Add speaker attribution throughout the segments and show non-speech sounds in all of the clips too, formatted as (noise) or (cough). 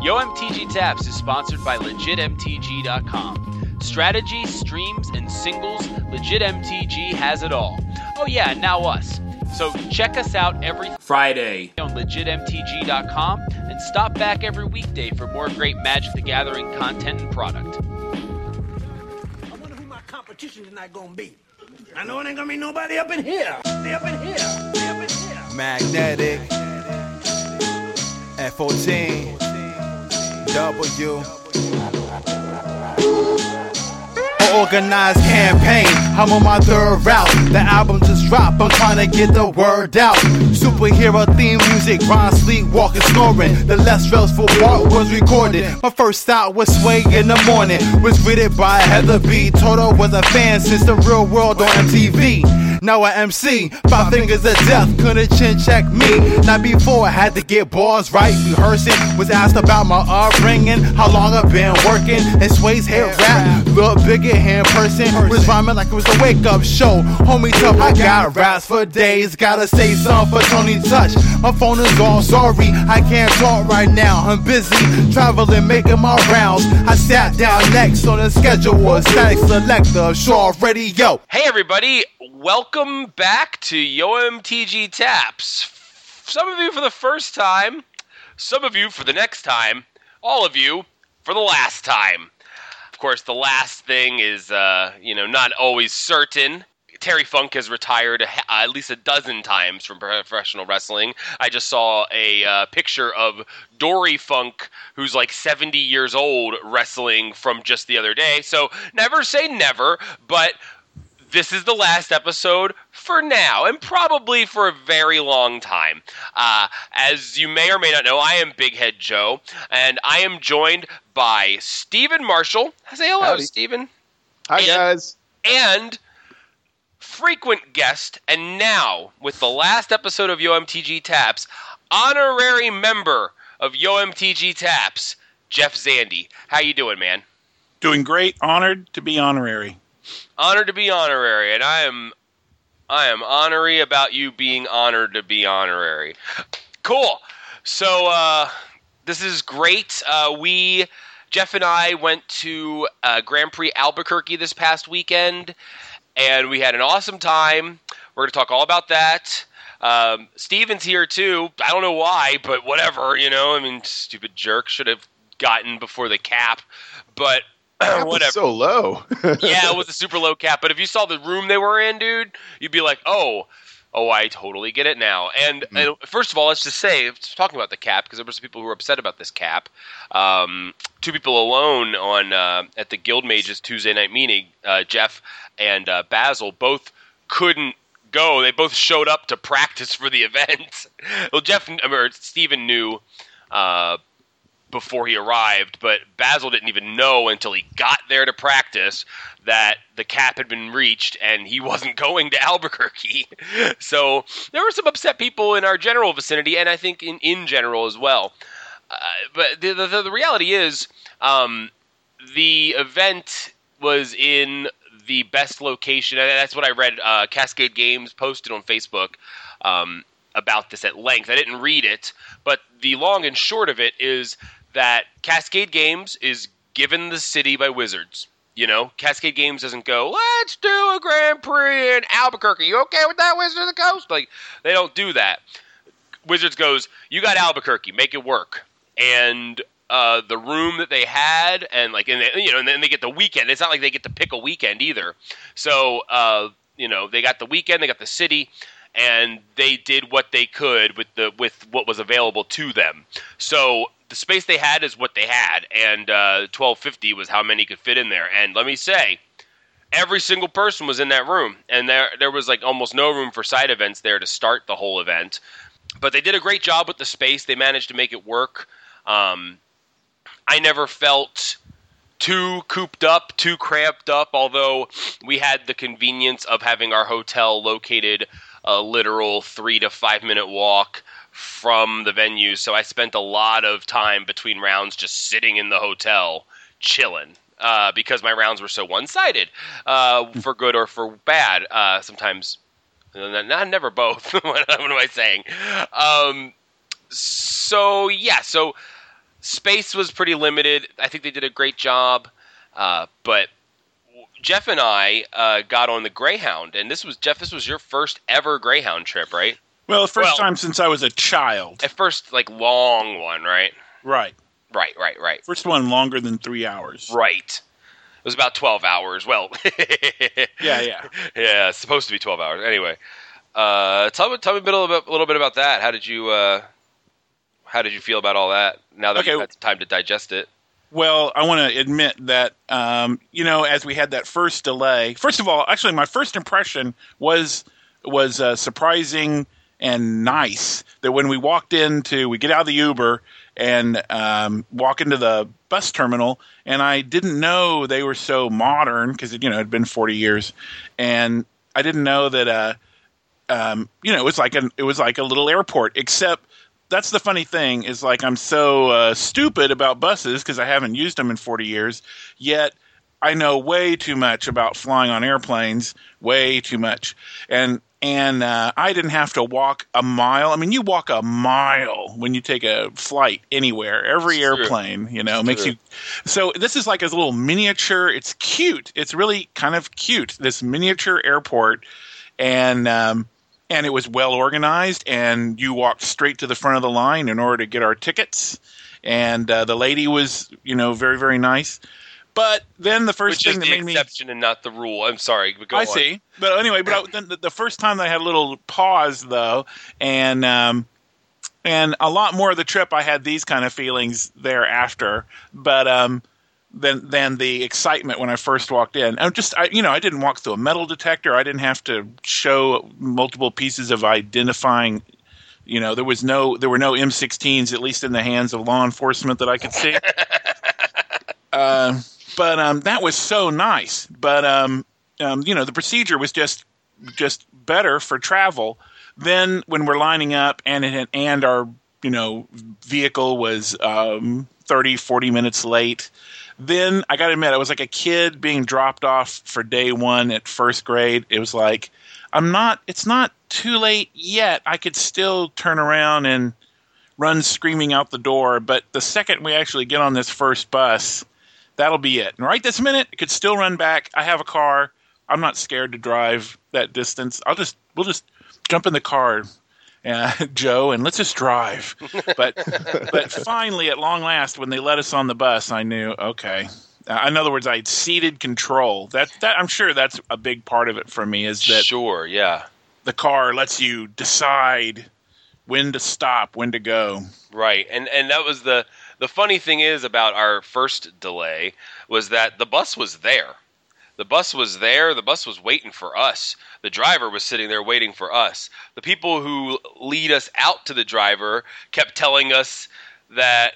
Speaker 1: YoMTG Taps is sponsored by LegitMTG.com. Strategy, streams, and singles, LegitMTG has it all. Oh, yeah, now us. So check us out every Friday on LegitMTG.com and stop back every weekday for more great Magic the Gathering content and product.
Speaker 2: I wonder who my competition tonight gonna be. I know it ain't gonna be nobody up in here. They up in here. They up in here.
Speaker 3: Magnetic F14 W Organized campaign, I'm on my third route. The album just dropped, I'm trying to get the word out. Superhero theme music, Ron sleep, walking, snoring. The less stressful part was recorded. My first stop was Sway in the morning, was greeted by Heather B. Toto was a fan since the real world on MTV. Now I MC, five fingers of death, couldn't chin check me. Not before I had to get bars right, rehearsing. Was asked about my upbringing, how long I've been working. And Sway's head rap, look bigger hand person. Was rhyming like it was a wake up show. Homie tough, I got raps for days. Gotta say something for Tony Touch. My phone is all sorry, I can't talk right now. I'm busy traveling, making my rounds. I sat down next on the schedule was Statik Selektah, Shaw Radio.
Speaker 1: Hey, everybody, welcome back to YoMTG Taps. Some of you for the first time, some of you for the next time, all of you for the last time. Of course, the last thing is, uh, you know, not always certain. Terry Funk has retired at least a dozen times from professional wrestling. I just saw a uh, picture of Dory Funk, who's like 70 years old, wrestling from just the other day. So never say never, but this is the last episode for now, and probably for a very long time. Uh, as you may or may not know, I am Big Head Joe, and I am joined by Stephen Marshall. Say hello,
Speaker 4: Howdy.
Speaker 1: Stephen.
Speaker 4: Hi
Speaker 1: And-
Speaker 4: guys.
Speaker 1: And frequent guest, and now with the last episode of YoMTG Taps, honorary member of YoMTG Taps, Jeff Zandi. How you doing, man?
Speaker 5: Doing great. Honored to be honorary.
Speaker 1: honored to be honorary, and I am I am honorary about you being honored to be honorary. Cool. So uh, this is great. Uh, we Jeff and I went to uh, Grand Prix Albuquerque this past weekend, and we had an awesome time. We're going to talk all about that. Um, Stephen's here too. I don't know why, but whatever. You know, I mean, stupid jerk should have gotten before the cap, but (clears throat) whatever
Speaker 4: so low. (laughs)
Speaker 1: yeah, it was a super low cap. But if you saw the room they were in, dude, you'd be like, oh, oh, I totally get it now. And, and first of all, let's just say, talking about the cap, because there were some people who were upset about this cap. Um, two people alone on uh, at the Guild Mages Tuesday night meeting, uh, Jeff and uh, Basil, both couldn't go. They both showed up to practice for the (laughs) event. well, Jeff or Stephen knew. Uh, before he arrived, but Basil didn't even know until he got there to practice that the cap had been reached and he (laughs) wasn't going to Albuquerque. (laughs) So there were some upset people in our general vicinity, and I think in, in general as well. Uh, but the, the, the reality is, um, the event was in the best location. and That's what I read. Uh, Cascade Games posted on Facebook um, about this at length. I didn't read it, but the long and short of it is that Cascade Games is given the city by Wizards. You know, Cascade Games doesn't go, let's do a Grand Prix in Albuquerque. You okay with that, Wizards of the Coast? Like, they don't do that. Wizards goes, you got Albuquerque, make it work. And uh, the room that they had, and like, and they, you know, and then they get the weekend. It's not like they get to pick a weekend either. So, uh, you know, they got the weekend, they got the city, and they did what they could with the with what was available to them. So the space they had is what they had, and uh, 1250 was how many could fit in there. And let me say, every single person was in that room, and there there was like almost no room for side events there to start the whole event. But they did a great job with the space. They managed to make it work. Um, I never felt too cooped up, too cramped up, although we had the convenience of having our hotel located a literal three to five minute walk from the venue. So I spent a lot of time between rounds just sitting in the hotel, chilling. Uh, because my rounds were so one-sided, uh, for good or for bad. Uh, sometimes, not never both. (laughs) what am I saying? Um, so yeah, so space was pretty limited. I think they did a great job, uh, but Jeff and I uh, got on the Greyhound, and this was Jeff. This was your first ever Greyhound trip, right?
Speaker 5: Well, the first
Speaker 1: Well-
Speaker 5: time since I was a child.
Speaker 1: At first, like long one, right?
Speaker 5: Right.
Speaker 1: Right, right, right,
Speaker 5: First one longer than three hours.
Speaker 1: right. It was about twelve hours. Well, (laughs)
Speaker 5: Yeah, yeah.
Speaker 1: yeah, it's supposed to be twelve hours. Anyway, uh, tell me, tell me a, bit, a, little bit, a little bit about that. How did you, uh, how did you feel about all that? Now that
Speaker 5: Okay.
Speaker 1: you've had time to digest it.
Speaker 5: Well, I want to admit that, um, you know, as we had that first delay. First of all, actually, my first impression was was uh, surprising and nice. That when we walked into, we get out of the Uber and um, walk into the bus terminal, and I didn't know they were so modern because you know it had been forty years, and I didn't know that. Uh, um, you know, it was like an it was like a little airport, except that's the funny thing is like I'm so uh, stupid about buses because I haven't used them in 40 years. Yet I know way too much about flying on airplanes, way too much, and and uh, I didn't have to walk a mile. I mean, you walk a mile when you take a flight anywhere. Every airplane, you know, makes you. So this is like a little miniature. It's cute. It's really kind of cute. This miniature airport, and um, and it was well organized and you walked straight to the front of the line in order to get our tickets and uh, the lady was you know very very nice but then the first
Speaker 1: Which is
Speaker 5: thing that
Speaker 1: the
Speaker 5: made me
Speaker 1: exception and not the rule. I'm sorry. But go
Speaker 5: I
Speaker 1: on.
Speaker 5: see. But anyway, but I, then the, the first time I had a little pause though, and um, and a lot more of the trip, I had these kind of feelings thereafter. But um, than than the excitement when I first walked in. I'm just, I, you know, I didn't walk through a metal detector. I didn't have to show multiple pieces of identifying. You know, there was no, there were no M16s, at least in the hands of law enforcement that I could see. (laughs) uh, but um, that was so nice. But um, um, you know, the procedure was just just better for travel. than when we're lining up and it, and our you know vehicle was um, 30, 40 minutes late. Then I got to admit, I was like a kid being dropped off for day one at first grade. It was like, I'm not. It's not too late yet. I could still turn around and run screaming out the door. But the second we actually get on this first bus, that'll be it. And right this minute, it could still run back. I have a car. I'm not scared to drive that distance. I'll just we'll just jump in the car, uh, (laughs) Joe, and let's just drive. But (laughs) but finally, at long last, when they let us on the bus, I knew okay. Uh, in other words, I had ceded control. That that I'm sure that's a big part of it for me is that
Speaker 1: Sure. Yeah.
Speaker 5: the car lets you decide when to stop, when to go.
Speaker 1: Right, and and that was the the funny thing is about our first delay was that the bus was there. The bus was there. The bus was waiting for us. The driver was sitting there waiting for us. The people who lead us out to the driver kept telling us that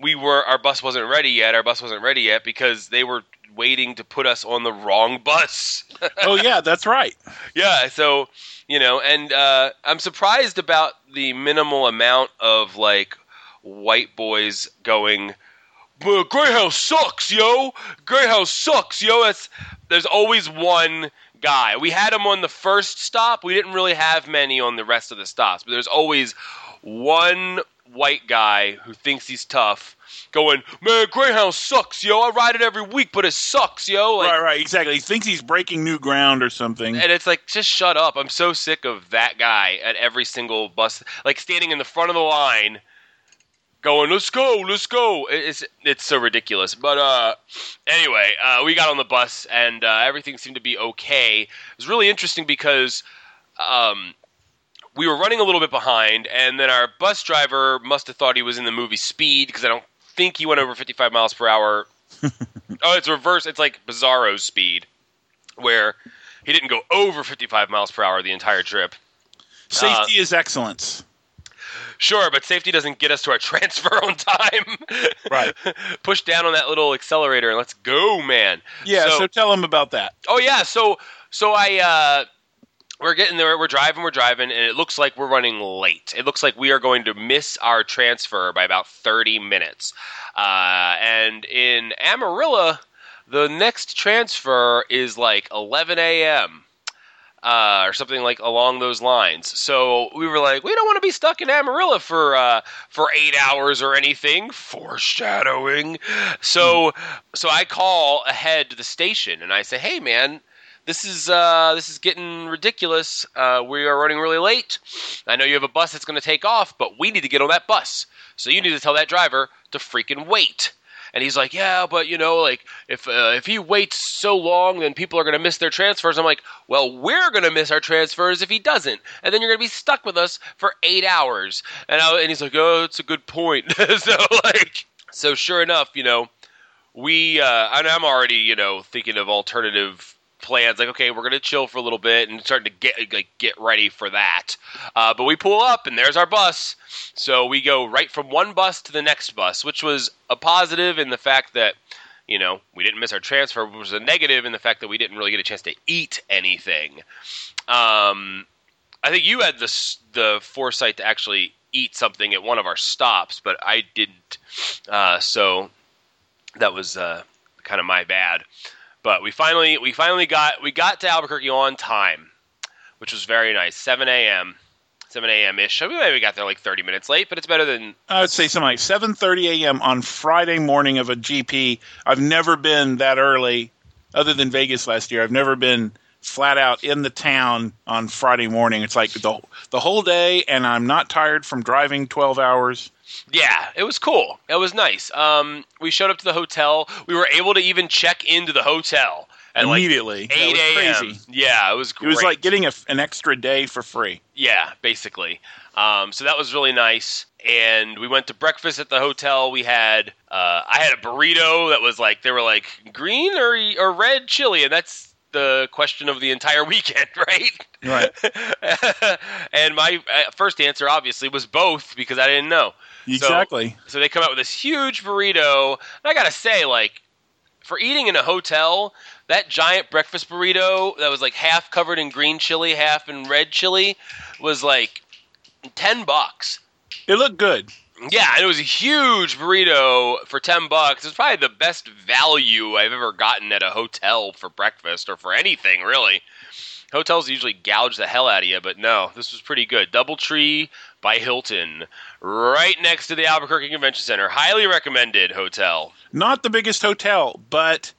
Speaker 1: we were our bus wasn't ready yet. Our bus wasn't ready yet because they were waiting to put us on the wrong bus. (laughs)
Speaker 5: oh yeah, that's right.
Speaker 1: Yeah, so you know, and uh, I'm surprised about the minimal amount of like white boys going. "But Greyhound sucks, yo. Greyhound sucks, yo. That's there's always one guy. We had him on the first stop. We didn't really have many on the rest of the stops, but there's always one white guy who thinks he's tough, going, "Man, Greyhound sucks, yo. I ride it every week, but it sucks, yo." Like,
Speaker 5: right, right, exactly. He thinks he's breaking new ground or something.
Speaker 1: and it's like, just shut up. I'm so sick of that guy at every single bus, like standing in the front of the line, going, "Let's go, let's go." It's it's so ridiculous. But uh, anyway, uh, we got on the bus and uh, everything seemed to be okay. It was really interesting because um, we were running a little bit behind, and then our bus driver must have thought he was in the movie Speed because I don't think he went over 55 miles per hour. (laughs) oh, it's reverse. It's like Bizarro Speed, where he didn't go over 55 miles per hour the entire trip.
Speaker 5: Safety is excellence.
Speaker 1: Sure, but safety doesn't get us to our (laughs) transfer on time.
Speaker 5: Right. (laughs)
Speaker 1: Push down on that little accelerator and let's go, man.
Speaker 5: Yeah, so,
Speaker 1: So-
Speaker 5: tell him about that.
Speaker 1: Oh yeah, so so I uh we're getting there, we're driving, we're driving, and it looks like we're running late. It looks like we are going to miss our transfer by about 30 minutes. Uh, and in Amarillo, the next transfer is like 11 a.m. uh, or something like along those lines. So we were like, we don't want to be stuck in Amarillo for uh, for eight hours or anything. Foreshadowing. So so I call ahead to the station and I say, hey man. This is uh, this is getting ridiculous. Uh, we are running really late. I know you have a bus that's going to take off, but we need to get on that bus. So you need to tell that driver to freaking wait. And he's like, yeah, but you know, like if uh, if he waits so long, then people are going to miss their transfers. I'm like, well, we're going to miss our transfers if he doesn't, and then you're going to be stuck with us for eight hours. And I, and he's like, oh, that's a good point. (laughs) so like, so sure enough, you know, we uh, and I'm already you know thinking of alternative plans like okay we're gonna chill for a little bit and starting to get like get ready for that. Uh, but we pull up and there's our bus. So we go right from one bus to the next bus which was a positive in the fact that you know we didn't miss our transfer which was a negative in the fact that we didn't really get a chance to eat anything. Um, i think you had the the foresight to actually eat something at one of our stops but i didn't. Uh, so that was uh, kind of my bad but we finally we finally got we got to Albuquerque on time, which was very nice. Seven a.m. 7 a.m. ish. I mean, we got there like 30 minutes late, but it's better than.
Speaker 5: I would say something like 7:30 a.m. on Friday morning of a GP. I've never been that early, other than Vegas last year. I've never been flat out in the town on Friday morning. It's like the the whole day, and I'm not tired from driving 12 hours.
Speaker 1: Yeah, it was cool. It was nice. Um, we showed up to the hotel. We were able to even check into the hotel at
Speaker 5: immediately.
Speaker 1: Like 8 a.m. Yeah, it was great.
Speaker 5: It was like getting a, an extra day for free.
Speaker 1: Yeah, basically. Um, so that was really nice. And we went to breakfast at the hotel. We had uh, I had a burrito that was like they were like green or or red chili, and that's the question of the entire (laughs) weekend, right?
Speaker 5: Right. (laughs)
Speaker 1: and my uh, first answer obviously was both because I didn't know.
Speaker 5: Exactly.
Speaker 1: So, so they come out with this huge burrito. And I gotta say, like, for eating in a hotel, that giant breakfast burrito that was like half covered in green chili, half in red chili, was like ten bucks.
Speaker 5: It looked good.
Speaker 1: Yeah, and it was a huge burrito for ten bucks. It's probably the best value I've ever gotten at a hotel for breakfast or for anything really. Hotels usually gouge the hell out of you, but no, this was pretty good. Doubletree by Hilton, right next to the Albuquerque Convention Center. Highly recommended hotel.
Speaker 5: Not the biggest hotel, but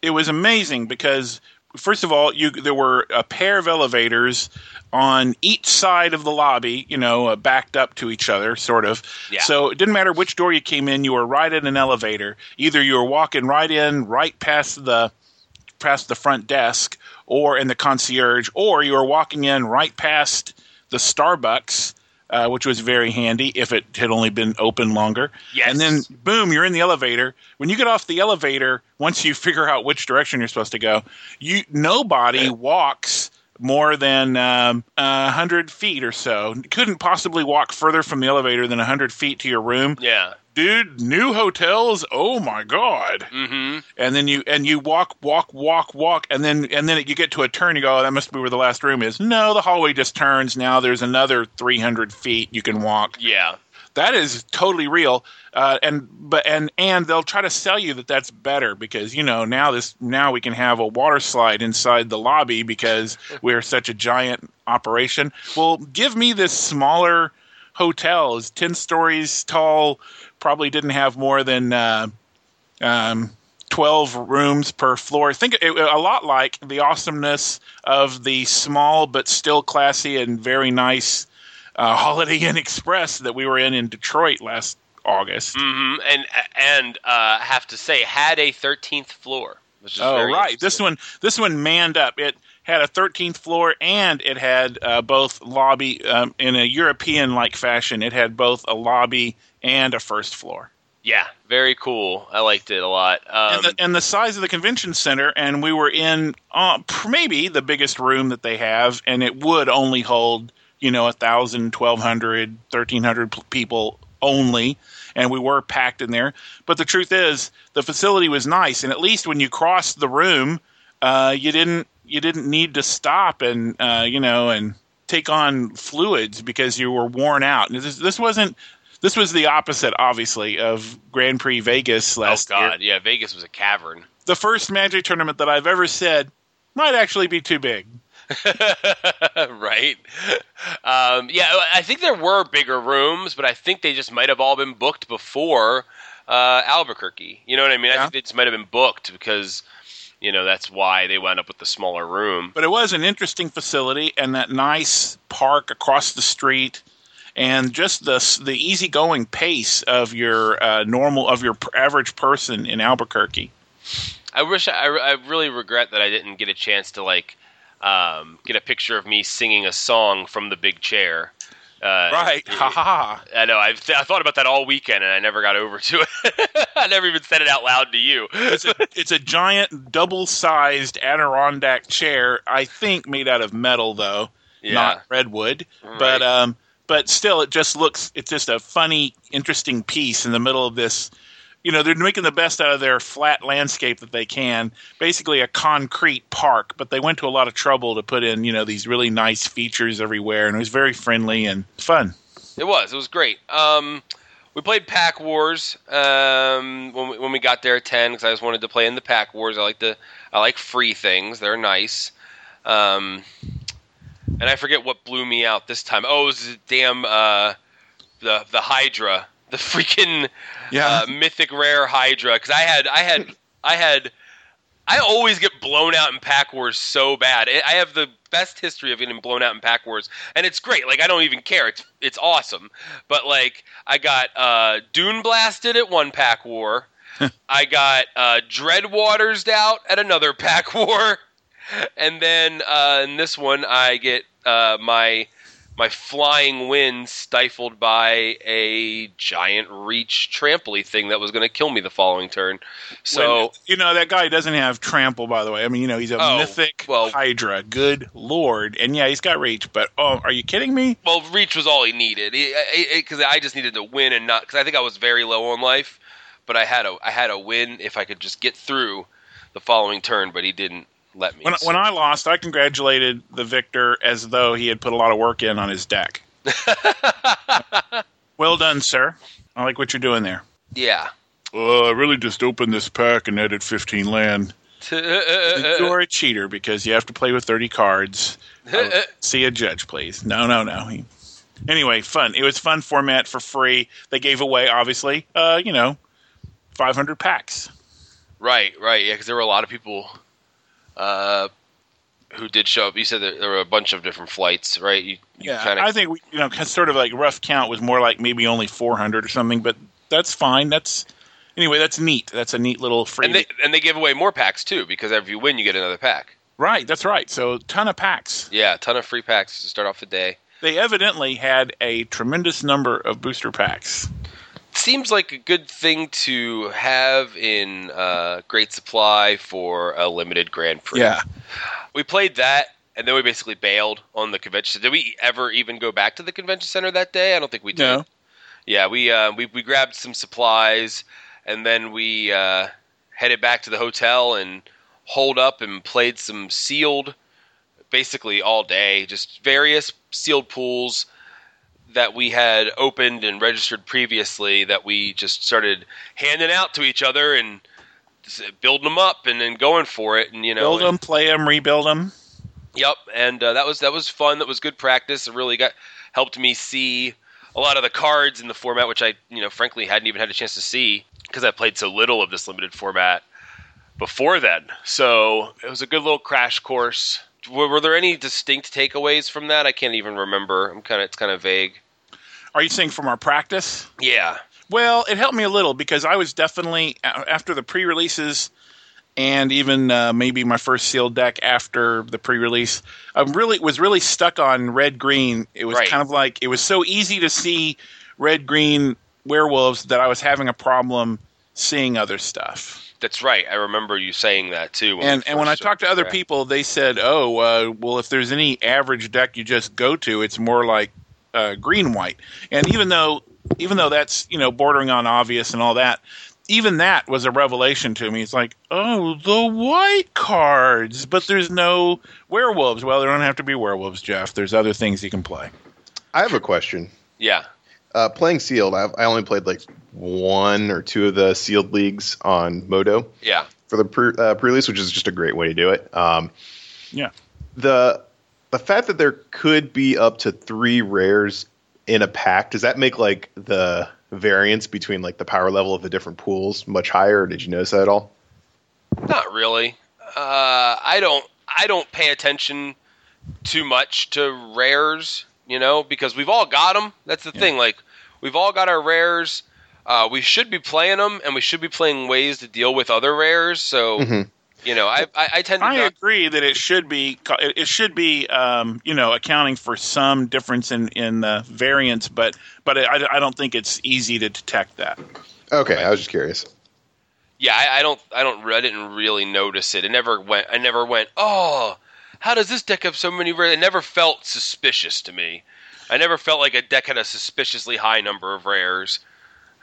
Speaker 5: it was amazing because first of all, you there were a pair of elevators on each side of the lobby, you know, uh, backed up to each other, sort of.
Speaker 1: Yeah.
Speaker 5: So it didn't matter which door you came in; you were right in an elevator. Either you were walking right in, right past the past the front desk, or in the concierge, or you were walking in right past the Starbucks. Uh, which was very handy if it had only been open longer.
Speaker 1: Yes.
Speaker 5: And then, boom, you're in the elevator. When you get off the elevator, once you figure out which direction you're supposed to go, you nobody walks more than um, a hundred feet or so. Couldn't possibly walk further from the elevator than a hundred feet to your room.
Speaker 1: Yeah.
Speaker 5: Dude, new hotels. Oh my god!
Speaker 1: Mm-hmm.
Speaker 5: And then you and you walk, walk, walk, walk, and then and then you get to a turn. You go, oh, that must be where the last room is. No, the hallway just turns. Now there's another 300 feet you can walk.
Speaker 1: Yeah.
Speaker 5: That is totally real. Uh, and but and and they'll try to sell you that that's better because you know now this now we can have a water slide inside the lobby because (laughs) we're such a giant operation. Well, give me this smaller hotel, is ten stories tall, probably didn't have more than uh, um, 12 rooms per floor. Think it, a lot like the awesomeness of the small but still classy and very nice uh, (laughs) Holiday Inn Express that we were in in Detroit last August.
Speaker 1: hmm And and uh, have to say had a thirteenth floor.
Speaker 5: Oh, right. This one, this one manned up. It had a 13th floor and it had uh, both lobby um, in a European-like fashion. It had both a lobby and a first floor.
Speaker 1: Yeah, very cool. I liked it a lot. Um,
Speaker 5: and, the, and the size of the convention center, and we were in uh, maybe the biggest room that they have, and it would only hold you know a thousand, twelve hundred, thirteen hundred p- people only, and we were packed in there. But the truth is, the facility was nice, and at least when you crossed the room, uh, you didn't you didn't need to stop and uh, you know and take on fluids because you were worn out. And This, this wasn't. This was the opposite, obviously, of Grand Prix Vegas
Speaker 1: oh
Speaker 5: last year Oh
Speaker 1: god, yeah, Vegas was a cavern.
Speaker 5: the first Magic tournament that I've ever said might actually be too big. (laughs)
Speaker 1: right. Um, yeah, I think there were bigger rooms, but I think they just might have all been booked before uh, Albuquerque. You know what I mean? I think they just might have been booked because you know that's why they wound up with the smaller room.
Speaker 5: But it was an interesting facility and that nice park across the street, and just the the easygoing pace of your uh, normal of your average person in Albuquerque.
Speaker 1: I wish I, I really regret that I didn't get a chance to like um, get a picture of me singing a song from the big chair. Uh,
Speaker 5: Right? Ha ha.
Speaker 1: I know. I've th- I thought about that all weekend, and I never got over to it. (laughs) I never even said it out loud to you.
Speaker 5: It's a, (laughs) it's a giant double-sized Adirondack chair, I think made out of metal though,
Speaker 1: Yeah.
Speaker 5: not redwood.
Speaker 1: Right.
Speaker 5: But um, but still, it just looks. It's just a funny, interesting piece in the middle of this. You know, they're making the best out of their flat landscape that they can. Basically, a concrete park, but they went to a lot of trouble to put in, you know, these really nice features everywhere, and it was very friendly and fun.
Speaker 1: It was. It was great. Um, we played Pack Wars um, when we, when we got there at ten because I just wanted to play in the Pack Wars. I like the I like free things. They're nice. Um, and I forget what blew me out this time. Oh, it was the damn uh, the the Hydra, the freaking
Speaker 5: Yeah.
Speaker 1: uh, mythic rare Hydra. Because I had I had I had I always get blown out in Pack Wars so bad. I I have the best history of getting blown out in Pack Wars, and it's great. Like I don't even care. It's it's awesome. But like I got uh, Dune blasted at one Pack War. (laughs) I got uh, Dreadwaters out at another Pack War, and then uh, in this one I get uh, my my flying wind stifled by a giant reach trampoline thing that was going to kill me the following turn. So
Speaker 5: When- you know that guy doesn't have trample, by the way. I mean, you know, he's a
Speaker 1: Oh,
Speaker 5: mythic
Speaker 1: well-
Speaker 5: Hydra. Good lord! And yeah, he's got reach. But oh, are you kidding me?
Speaker 1: Well, reach was all he needed because I just needed to win and not because I think I was very low on life, but I had a I had a win if I could just get through the following turn, but he didn't let me.
Speaker 5: When,
Speaker 1: so-
Speaker 5: when I lost, I congratulated the victor as though he had put a lot of work in on his deck. (laughs) well done, sir. I like what you're doing there.
Speaker 1: yeah,
Speaker 5: Oh, I really just opened this pack and added 15 land. (laughs) You're a cheater because you have to play with 30 cards. (laughs) See a judge, please. No, no, no. He- Anyway, fun. It was fun format for free. They gave away, obviously, uh, you know, 500 packs.
Speaker 1: right, right, yeah, because there were a lot of people uh, who did show up. You said there were a bunch of different flights, right? You, you
Speaker 5: Yeah,
Speaker 1: kinda,
Speaker 5: I think we, you know, sort of like rough count was more like maybe only 400 or something, but that's fine. That's anyway, that's neat. That's a neat little free.
Speaker 1: and they and they give away more packs too because if you win, you get another pack.
Speaker 5: right, that's right. So ton of packs.
Speaker 1: Yeah, ton of free packs to start off the day.
Speaker 5: They evidently had a tremendous number of booster packs.
Speaker 1: Seems like a good thing to have in uh, great supply for a limited Grand Prix. Yeah, we played that, and then we basically bailed on the convention. Did we ever even go back to the convention center that day? I don't think we did.
Speaker 5: No.
Speaker 1: Yeah, we uh, we we grabbed some supplies, and then we uh, headed back to the hotel and holed up and played some sealed, basically all day, just various sealed pools that we had opened and registered previously that we just started handing out to each other and building them up and then going for it and you know
Speaker 5: Build
Speaker 1: and-
Speaker 5: them, play them, rebuild them.
Speaker 1: Yep, and uh, that was that was fun. That was good practice. It really got helped me see a lot of the cards in the format, which I you know frankly hadn't even had a chance to see because I played so little of this limited format before then. So it was a good little crash course. Were, were there any distinct takeaways from that? I can't even remember. I'm kind of it's kind of vague.
Speaker 5: Are you saying from our practice?
Speaker 1: Yeah,
Speaker 5: Well, it helped me a little because I was definitely after the pre-releases and even uh, maybe my first sealed deck after the pre-release. I really was really stuck on red green. It was
Speaker 1: Right.
Speaker 5: kind of like it was so easy to see red green werewolves that I was having a problem seeing other stuff.
Speaker 1: that's right. I remember you saying that too. when
Speaker 5: and and when I
Speaker 1: first
Speaker 5: talked to other
Speaker 1: started.
Speaker 5: people, they said, "Oh, uh, well, if there's any average deck you just go to, it's more like uh, green white." And even though even though that's you know bordering on obvious and all that, even that was a revelation to me. It's like, oh, the white cards, but there's no werewolves. Well, there don't have to be werewolves, Jeff. There's other things you can play.
Speaker 4: I have a question.
Speaker 1: yeah,
Speaker 4: Uh, playing sealed, I've, I only played like one or two of the sealed leagues on Modo
Speaker 1: yeah,
Speaker 4: for the pre, uh, pre-release, which is just a great way to do it. Um,
Speaker 5: Yeah.
Speaker 4: the the fact that there could be up to three rares in a pack does that make like the variance between like the power level of the different pools much higher? Or did you notice that at all?
Speaker 1: Not really. Uh, I don't. I don't pay attention too much to rares, you know, because we've all got them. That's the thing. Like we've all got our rares. Uh, we should be playing them, and we should be playing ways to deal with other rares. So,
Speaker 4: Mhm.
Speaker 1: you know, I I, I tend to
Speaker 5: I
Speaker 1: not
Speaker 5: agree that it should be it it should be um, you know accounting for some difference in in uh, variance, but but I, I don't think it's easy to detect that.
Speaker 4: Okay, I was just curious.
Speaker 1: Yeah, I, I don't, I don't, I didn't really notice it. It never went. I never went. Oh, how does this deck have so many rares? It never felt suspicious to me. I never felt like a deck had a suspiciously high number of rares.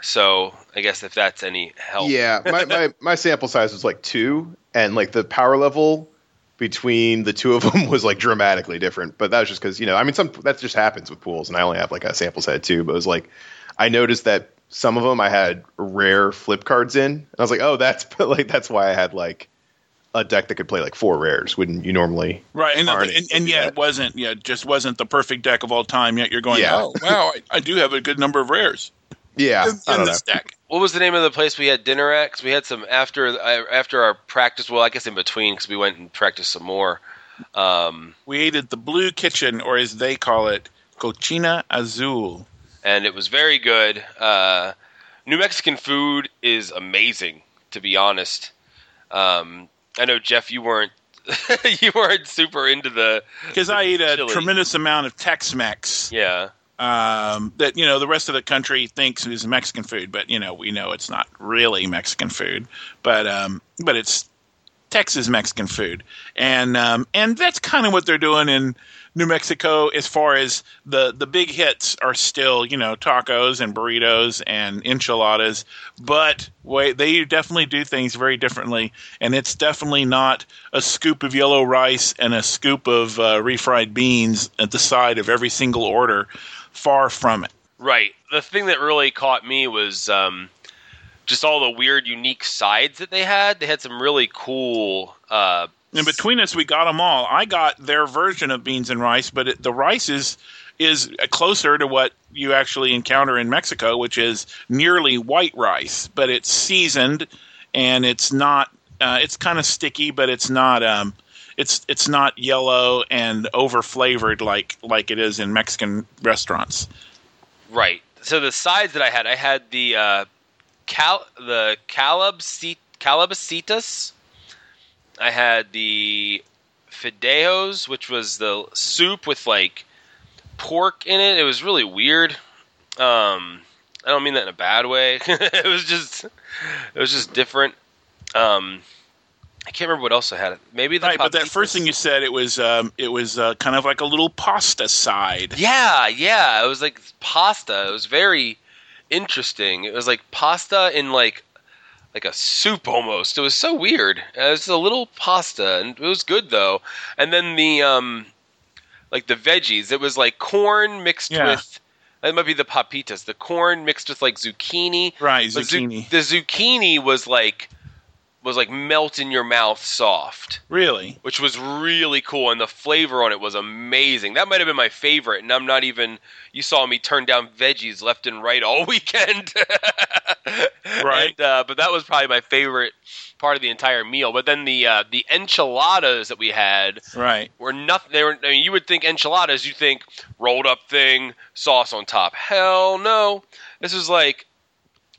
Speaker 1: So I guess if that's any help,
Speaker 4: Yeah, my, my (laughs) my sample size was like two, and like the power level between the two of them (laughs) was like dramatically different. But that was just because you know, I mean, some that just happens with pools, and I only have like a sample set two. But it was like I noticed that some of them I had rare flip cards in, and I was like, oh, that's (laughs) like that's why I had like a deck that could play like four rares. Wouldn't you normally?
Speaker 5: Right, and
Speaker 4: Already
Speaker 5: and, and
Speaker 4: do
Speaker 5: yet
Speaker 4: that.
Speaker 5: it wasn't. Yeah, it just wasn't the perfect deck of all time. Yet you're going,
Speaker 4: Yeah.
Speaker 5: oh wow, I, I do have a good number of rares
Speaker 4: Yeah,
Speaker 5: in,
Speaker 4: I
Speaker 5: in
Speaker 4: don't know.
Speaker 5: this deck.
Speaker 1: what was the name of the place we had dinner at? 'Cause we had some after uh, after our practice. Well, I guess in between because we went and practiced some more. Um,
Speaker 5: We ate at the Blue Kitchen, or as they call it, Cocina Azul.
Speaker 1: and it was very good. Uh, New Mexican food is amazing, to be honest. Um, I know Jeff, you weren't (laughs) you weren't super into the
Speaker 5: Because I ate a
Speaker 1: Chili.
Speaker 5: tremendous amount of Tex-Mex
Speaker 1: yeah
Speaker 5: um, that you know the rest of the country thinks is Mexican food, but you know we know it's not really Mexican food, but um, but it's Texas Mexican food, and um, and that's kind of what they're doing in New Mexico as far as the the big hits are still you know tacos and burritos and enchiladas, but wait, they definitely do things very differently, and it's definitely not a scoop of yellow rice and a scoop of uh, refried beans at the side of every single order. Far from it.
Speaker 1: right. The thing that really caught me was um, just all the weird, unique sides that they had. They had some really cool. Uh,
Speaker 5: And between us, we got them all. I got their version of beans and rice, but it, the rice is is closer to what you actually encounter in Mexico, which is nearly white rice, but it's seasoned and it's not. Uh, it's kind of sticky, but it's not. Um, it's it's not yellow and over flavored like like it is in Mexican restaurants.
Speaker 1: Right. So the sides that I had, I had the uh, cal the calabacitas. I had the fideos, which was the soup with like pork in it. It was really weird. Um, I don't mean that in a bad way. (laughs) it was just it was just different. Um, I can't remember what else I had. Maybe the
Speaker 5: Right, but that first thing you said, it was um, it was uh, kind of like a little pasta side.
Speaker 1: Yeah, yeah. It was like pasta. It was very interesting. It was like pasta in like like a soup almost. It was so weird. It was a little pasta, and it was good though. And then the um, like the veggies. It was like corn mixed
Speaker 5: Yeah.
Speaker 1: with. That might be the papitas. The corn mixed with like zucchini.
Speaker 5: Right,
Speaker 1: But zu-
Speaker 5: zucchini.
Speaker 1: the zucchini was like was like melt in your mouth soft
Speaker 5: Really?
Speaker 1: which was really cool, and the flavor on it was amazing. That might have been my favorite, and I'm not even. You saw me turn down veggies left and right all (laughs) weekend,
Speaker 5: Right.
Speaker 1: And, uh, but that was probably my favorite part of the entire meal. But then the uh, the enchiladas that we had
Speaker 5: Right.
Speaker 1: were nothing. They were. I mean, you would think enchiladas. You think rolled up thing, sauce on top. Hell no. This was like.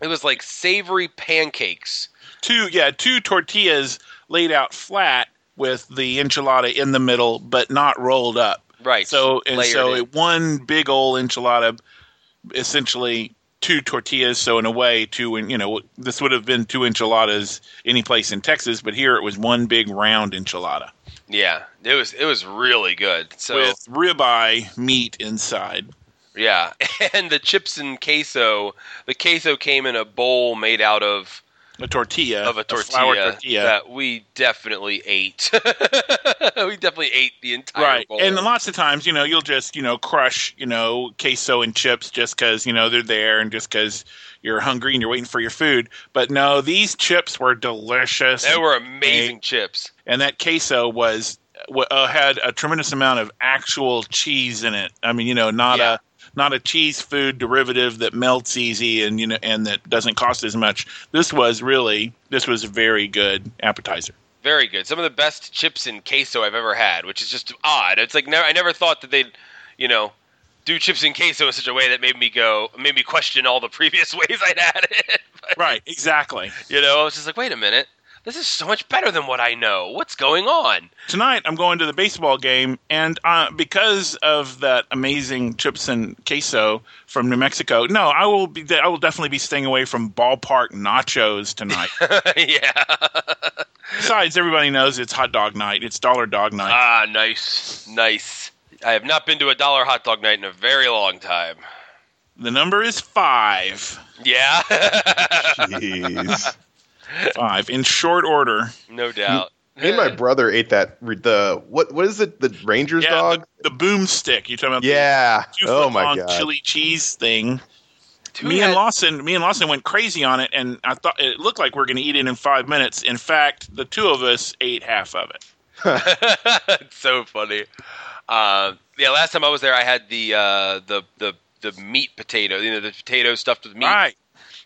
Speaker 1: It was like savory pancakes.
Speaker 5: Two yeah two tortillas laid out flat with the enchilada in the middle but not rolled up
Speaker 1: Right.
Speaker 5: so and
Speaker 1: layered
Speaker 5: so
Speaker 1: in.
Speaker 5: it, one big old enchilada essentially two tortillas so in a way two and you know this would have been two enchiladas any place in texas but here it was one big round enchilada
Speaker 1: Yeah, it was it was really good. So
Speaker 5: with ribeye meat inside
Speaker 1: Yeah, (laughs) and the chips and queso. The queso came in a bowl made out of
Speaker 5: a tortilla
Speaker 1: of a tortilla,
Speaker 5: flour tortilla
Speaker 1: that we definitely ate. (laughs) we definitely ate the entire
Speaker 5: right
Speaker 1: bowl.
Speaker 5: and lots of times you know you'll just you know crush you know queso and chips just because you know they're there and just because you're hungry and you're waiting for your food but no these chips were delicious
Speaker 1: they were amazing chips.
Speaker 5: and that queso was uh, had a tremendous amount of actual cheese in it. I mean, you know, not
Speaker 1: Yeah.
Speaker 5: a not a cheese food derivative that melts easy and you know and that doesn't cost as much. This was really this was a very good appetizer.
Speaker 1: Very good. Some of the best chips and queso I've ever had, which is just odd. It's like never, I never thought that they'd, you know, do chips and queso in such a way that made me go, made me question all the previous (laughs) ways I'd had it. (laughs) But,
Speaker 5: Right, exactly.
Speaker 1: You know, I was just like, wait a minute, this is so much better than what I know. What's going on?
Speaker 5: Tonight I'm going to the baseball game, and uh, because of that amazing chips and queso from New Mexico, no, I will be. I will definitely be staying away from ballpark nachos tonight. (laughs)
Speaker 1: yeah.
Speaker 5: Besides, everybody knows it's hot dog night. It's dollar dog night.
Speaker 1: ah, nice, nice. I have not been to a dollar hot dog night in a very long time.
Speaker 5: the number is five.
Speaker 1: Yeah, (laughs)
Speaker 4: Jeez.
Speaker 5: Five in short order.
Speaker 1: no doubt.
Speaker 4: Me and my brother ate that the what what is it the Rangers
Speaker 5: Yeah,
Speaker 4: dog?
Speaker 5: the, the boomstick. You talking about?
Speaker 4: Yeah.
Speaker 5: The
Speaker 4: Oh my
Speaker 5: two-foot-long
Speaker 4: god.
Speaker 5: chili cheese thing.
Speaker 1: Two
Speaker 5: me
Speaker 1: had-
Speaker 5: and Lawson, me and Lawson went crazy on it, and I thought it looked like we are going to eat it in five minutes. In fact, the two of us ate half of it.
Speaker 1: it's (laughs) so funny. Uh, yeah, last time I was there, I had the uh, the the the meat potato. You know, the potato stuffed with meat
Speaker 5: Right,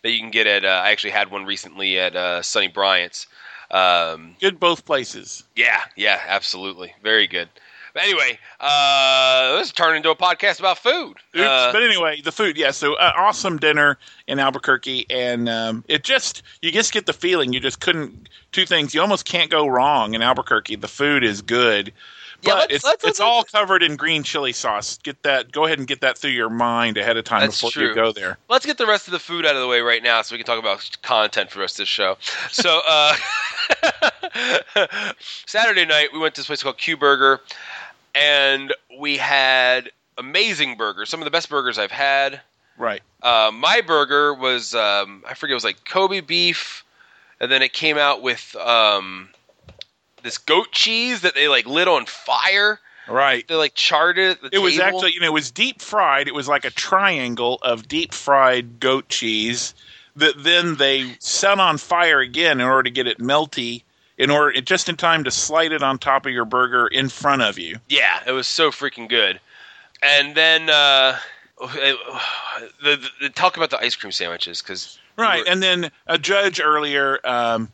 Speaker 1: that you can get at. Uh, I actually had one recently at uh, Sonny Bryan's. Um,
Speaker 5: good both places.
Speaker 1: yeah, yeah, absolutely, very good. But anyway, uh, let's turn into a podcast about food.
Speaker 5: Oops.
Speaker 1: Uh,
Speaker 5: but anyway, the food, yeah. So uh, awesome dinner in Albuquerque, and um, it just you just get the feeling you just couldn't. Two things you almost can't go wrong in Albuquerque. The food is good.
Speaker 1: Yeah,
Speaker 5: But it's,
Speaker 1: let's-
Speaker 5: it's
Speaker 1: let's-
Speaker 5: all covered in green chili sauce. Get that. Go ahead and get that through your mind ahead of time before
Speaker 1: true.
Speaker 5: you go there.
Speaker 1: let's get the rest of the food out of the way right now so we can talk about content for the rest of the show. So, (laughs) uh, (laughs) Saturday night, we went to this place called Q Burger, and we had amazing burgers. Some of the best burgers I've had.
Speaker 5: Right.
Speaker 1: Uh, my burger was, um, I forget, it was like Kobe beef, and then it came out with um, this goat cheese that they like lit on fire.
Speaker 5: Right.
Speaker 1: They like charred it.
Speaker 5: It was actually, you know, it was deep fried. It was like a triangle of deep fried goat cheese that then they set on fire again in order to get it melty, in order just in time to slide it on top of your burger in front of you.
Speaker 1: Yeah, it was so freaking good. And then uh, the, the, the talk about the ice cream sandwiches because
Speaker 5: Right, and then a judge earlier. Um,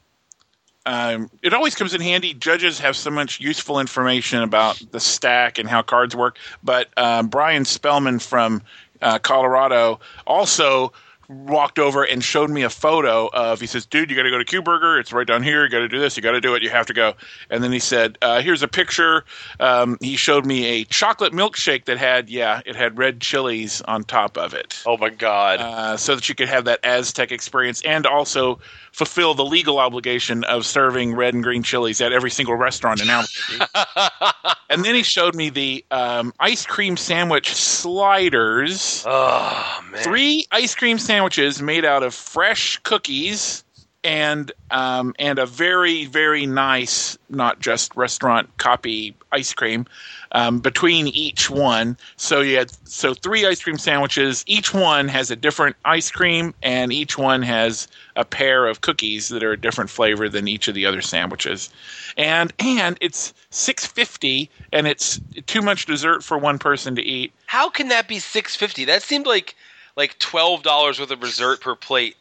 Speaker 5: um, it always comes in handy. Judges have so much useful information about the stack and how cards work. But um, Brian Spellman from uh, Colorado also walked over and showed me a photo of. He says, "Dude, you got to go to Q Burger. It's right down here. You got to do this. You got to do it. You have to go." And then he said, uh, "Here's a picture." Um, he showed me a chocolate milkshake that had, yeah, it had red chilies on top of it
Speaker 1: oh my god,
Speaker 5: uh, so that you could have that Aztec experience and also fulfill the legal obligation of serving red and green chilies at every single restaurant in Albuquerque. (laughs) and then he showed me the um, ice cream sandwich sliders.
Speaker 1: oh man,
Speaker 5: Three ice cream sandwiches made out of fresh cookies and um, and a very very nice, not just restaurant copy ice cream um, between each one. So you had so three ice cream sandwiches. Each one has a different ice cream, and each one has a pair of cookies that are a different flavor than each of the other sandwiches. And and it's six fifty, and it's too much dessert for one person to eat.
Speaker 1: how can that be six fifty? That seemed like like twelve dollars worth of dessert per plate.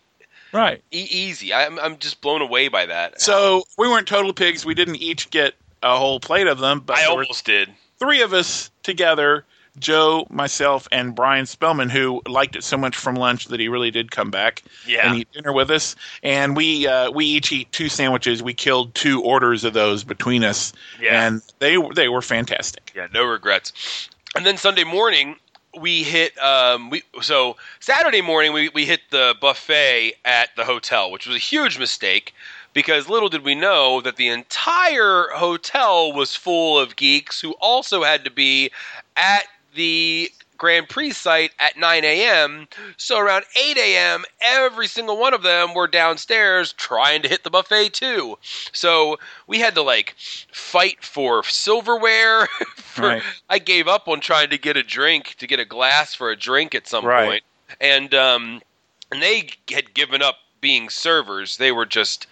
Speaker 5: Right.
Speaker 1: E- easy. I'm I'm just blown away by that.
Speaker 5: So we weren't total pigs. We didn't each get a whole plate of them, but
Speaker 1: I almost did.
Speaker 5: three of us together Joe, myself, and Brian Spellman, who liked it so much from lunch that he really did come back
Speaker 1: Yeah.
Speaker 5: and eat dinner with us. And we uh, we each eat two sandwiches. We killed two orders of those between us,
Speaker 1: Yeah.
Speaker 5: and they they were fantastic.
Speaker 1: Yeah, no regrets. And then Sunday morning we hit um we so Saturday morning we, we hit the buffet at the hotel, which was a huge mistake because little did we know that the entire hotel was full of geeks who also had to be at the Grand Prix site at 9 a.m. So around 8 a.m., every single one of them were downstairs trying to hit the buffet too. So we had to like fight for silverware. (laughs) for,
Speaker 5: Right.
Speaker 1: I gave up on trying to get a drink, to get a glass for a drink at some
Speaker 5: Right.
Speaker 1: point. And um, and they had given up being servers. They were just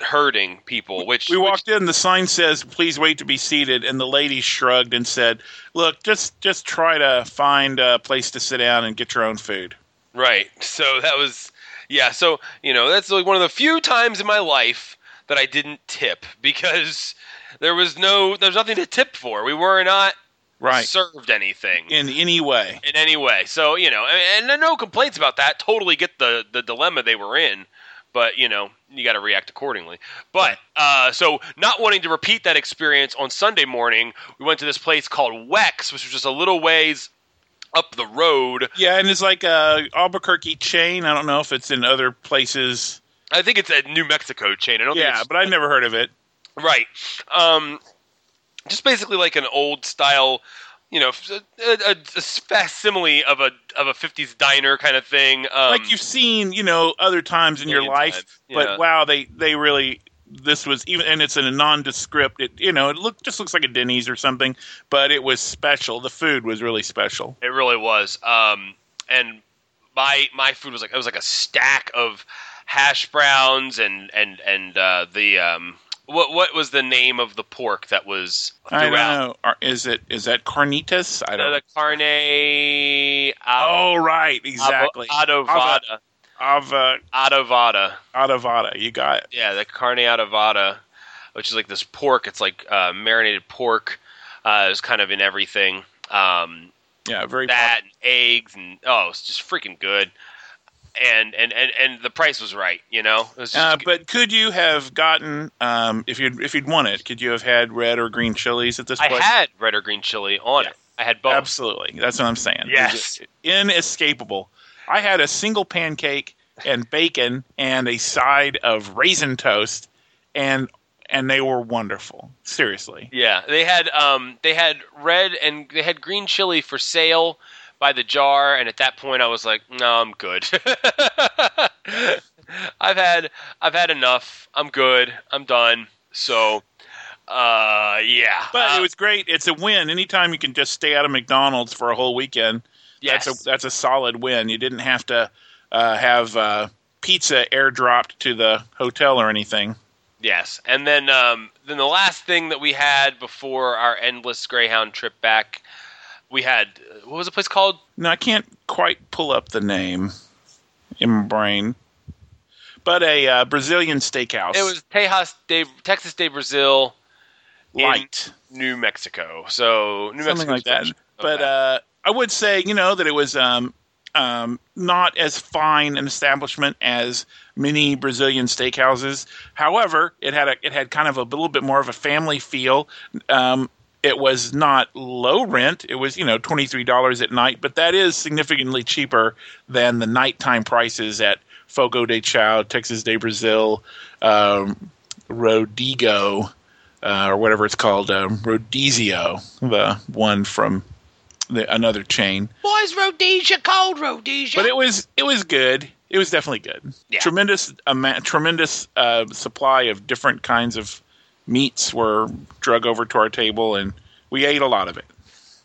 Speaker 1: herding people. Which
Speaker 5: We
Speaker 1: which-
Speaker 5: walked in. The sign says, "Please wait to be seated," and the lady shrugged and said, "Look, just just try to find a place to sit down and get your own food."
Speaker 1: Right. So that was yeah, so you know, that's like one of the few times in my life that I didn't tip (laughs) because there was no there's nothing to tip for. We were not
Speaker 5: Right.
Speaker 1: served anything
Speaker 5: In any way.
Speaker 1: in any way. So, you know, and, and no complaints about that. Totally get the the dilemma they were in, but you know, you got to react accordingly. But uh, so, not wanting to repeat that experience on Sunday morning, we went to this place called Weck's, which was just a little ways up the road.
Speaker 5: Yeah, and it's like a Albuquerque chain. I don't know if it's in other places.
Speaker 1: I think it's a New Mexico chain. I don't think
Speaker 5: Yeah, but I'd never heard of it.
Speaker 1: Right. Um, just basically like an old style, you know, a, a, a facsimile of a of a '50s diner kind of thing. Um,
Speaker 5: like you've seen, you know, other times in your life,
Speaker 1: yeah.
Speaker 5: but wow, they they really this was even, and it's in a nondescript. It you know, it look just looks like a Denny's or something, but it was special. The food was really special.
Speaker 1: It really was. Um, and my my food was like it was like a stack of hash browns and and and uh, the um, what what was the name of the pork that was
Speaker 5: I don't know. Is it is that carnitas? I
Speaker 1: Uh,
Speaker 5: don't.
Speaker 1: the carne.
Speaker 5: oh right, exactly.
Speaker 1: Adovada.
Speaker 5: Ava
Speaker 1: Adovada.
Speaker 5: Adavada. You got it.
Speaker 1: Yeah, the carne adovada, which is like this pork. It's like uh, marinated pork. Uh, it's kind of in everything. Um,
Speaker 5: Yeah, very.
Speaker 1: that and eggs and oh, it's just freaking good. And and and and the price was right. You know, it was just
Speaker 5: Uh, but could you have gotten um, if you if you'd won it? Could you have had red or green chilies at this
Speaker 1: I
Speaker 5: point?
Speaker 1: had red or green chili on
Speaker 5: Yeah.
Speaker 1: it. I had both.
Speaker 5: Absolutely, that's what I'm saying.
Speaker 1: Yes.
Speaker 5: Inescapable. I had a single pancake and bacon and a side of raisin toast, and and they were wonderful. Seriously,
Speaker 1: Yeah, they had um they had red and they had green chili for sale by the jar, and at that point I was like, no, I'm good. (laughs) I've had I've had enough. I'm good. I'm done. So, uh, yeah.
Speaker 5: but
Speaker 1: Uh,
Speaker 5: it was great. It's a win. Anytime you can just stay out of McDonald's for a whole weekend,
Speaker 1: yes.
Speaker 5: that's a that's a solid win. You didn't have to uh, have uh, pizza airdropped to the hotel or anything.
Speaker 1: Yes, and then um, then the last thing that we had before our endless Greyhound trip back, we had what was the place called?
Speaker 5: No, I can't quite pull up the name in my brain. But a uh, Brazilian steakhouse.
Speaker 1: It was Tejas de Texas de Brazil, in
Speaker 5: light,
Speaker 1: New Mexico. So New
Speaker 5: something
Speaker 1: Mexico
Speaker 5: like that. But uh, I would say, you know, that it was um, um, not as fine an establishment as many Brazilian steakhouses. However, it had a it had kind of a little bit more of a family feel. Um, it was not low rent. It was you know twenty three dollars at night, but that is significantly cheaper than the nighttime prices at Fogo de Chao, Texas de Brazil, um, Rodigo, uh, or whatever it's called, um, Rodizio, the one from the, another chain.
Speaker 1: Boys, Rhodesia, called Rhodesia.
Speaker 5: But it was it was good. It was definitely good.
Speaker 1: Yeah.
Speaker 5: Tremendous amount, tremendous uh, supply of different kinds of meats were drug over to our table, and we ate a lot of it.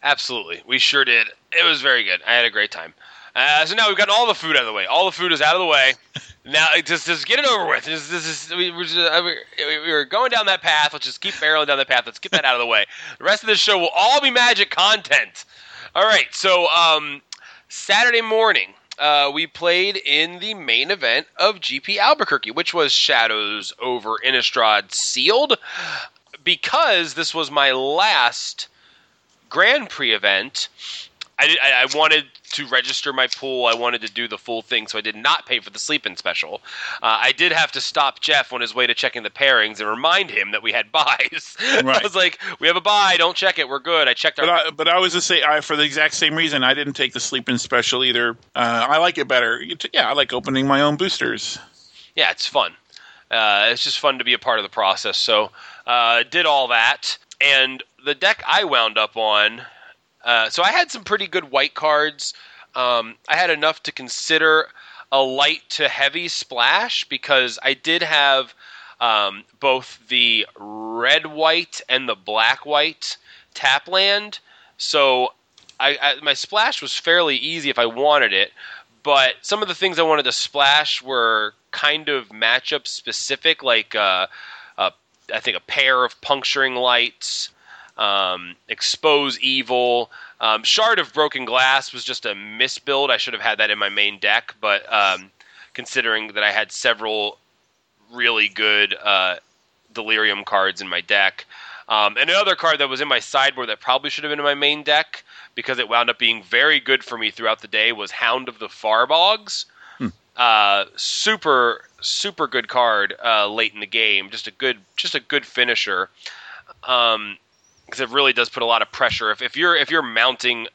Speaker 1: Absolutely, we sure did. It was very good. I had a great time. Uh, so now we've gotten all the food out of the way. All the food is out of the way. (laughs) Now, just just get it over with. Just, this is we, we're just, uh, we we were going down that path. Let's just keep barreling down that path. Let's get that out of the way. The rest of this show will all be magic content. All right. So um, Saturday morning, uh, we played in the main event of GP Albuquerque, which was Shadows over Innistrad Sealed, because this was my last Grand Prix event. I, I, I wanted to register my pool. I wanted to do the full thing, so I did not pay for the sleep-in special. Uh, I did have to stop Jeff on his way to checking the pairings and remind him that we had buys. (laughs) I was like, "We have a buy. Don't check it. We're good." I checked our.
Speaker 5: But I, but I was to say, I, for the exact same reason, I didn't take the sleep-in special either. Uh, I like it better. Yeah, I like opening my own boosters.
Speaker 1: yeah, it's fun. Uh, it's just fun to be a part of the process. So, uh, did all that, and the deck I wound up on. Uh, so I had some pretty good white cards. Um, I had enough to consider a light to heavy splash because I did have um, both the red white and the black white tap land. So I, I, my splash was fairly easy if I wanted it, but some of the things I wanted to splash were kind of matchup specific, like uh, uh, I think a pair of puncturing lights, um, expose evil. Um, Shard of Broken Glass was just a misbuild. I should have had that in my main deck, but um, considering that I had several really good uh, Delirium cards in my deck. Um, and another card that was in my sideboard that probably should have been in my main deck because it wound up being very good for me throughout the day was Hound of the Farbogs. Uh, super, super good card uh, late in the game. Just a good, just a good finisher. Um, because it really does put a lot of pressure. If if you're if you're mounting,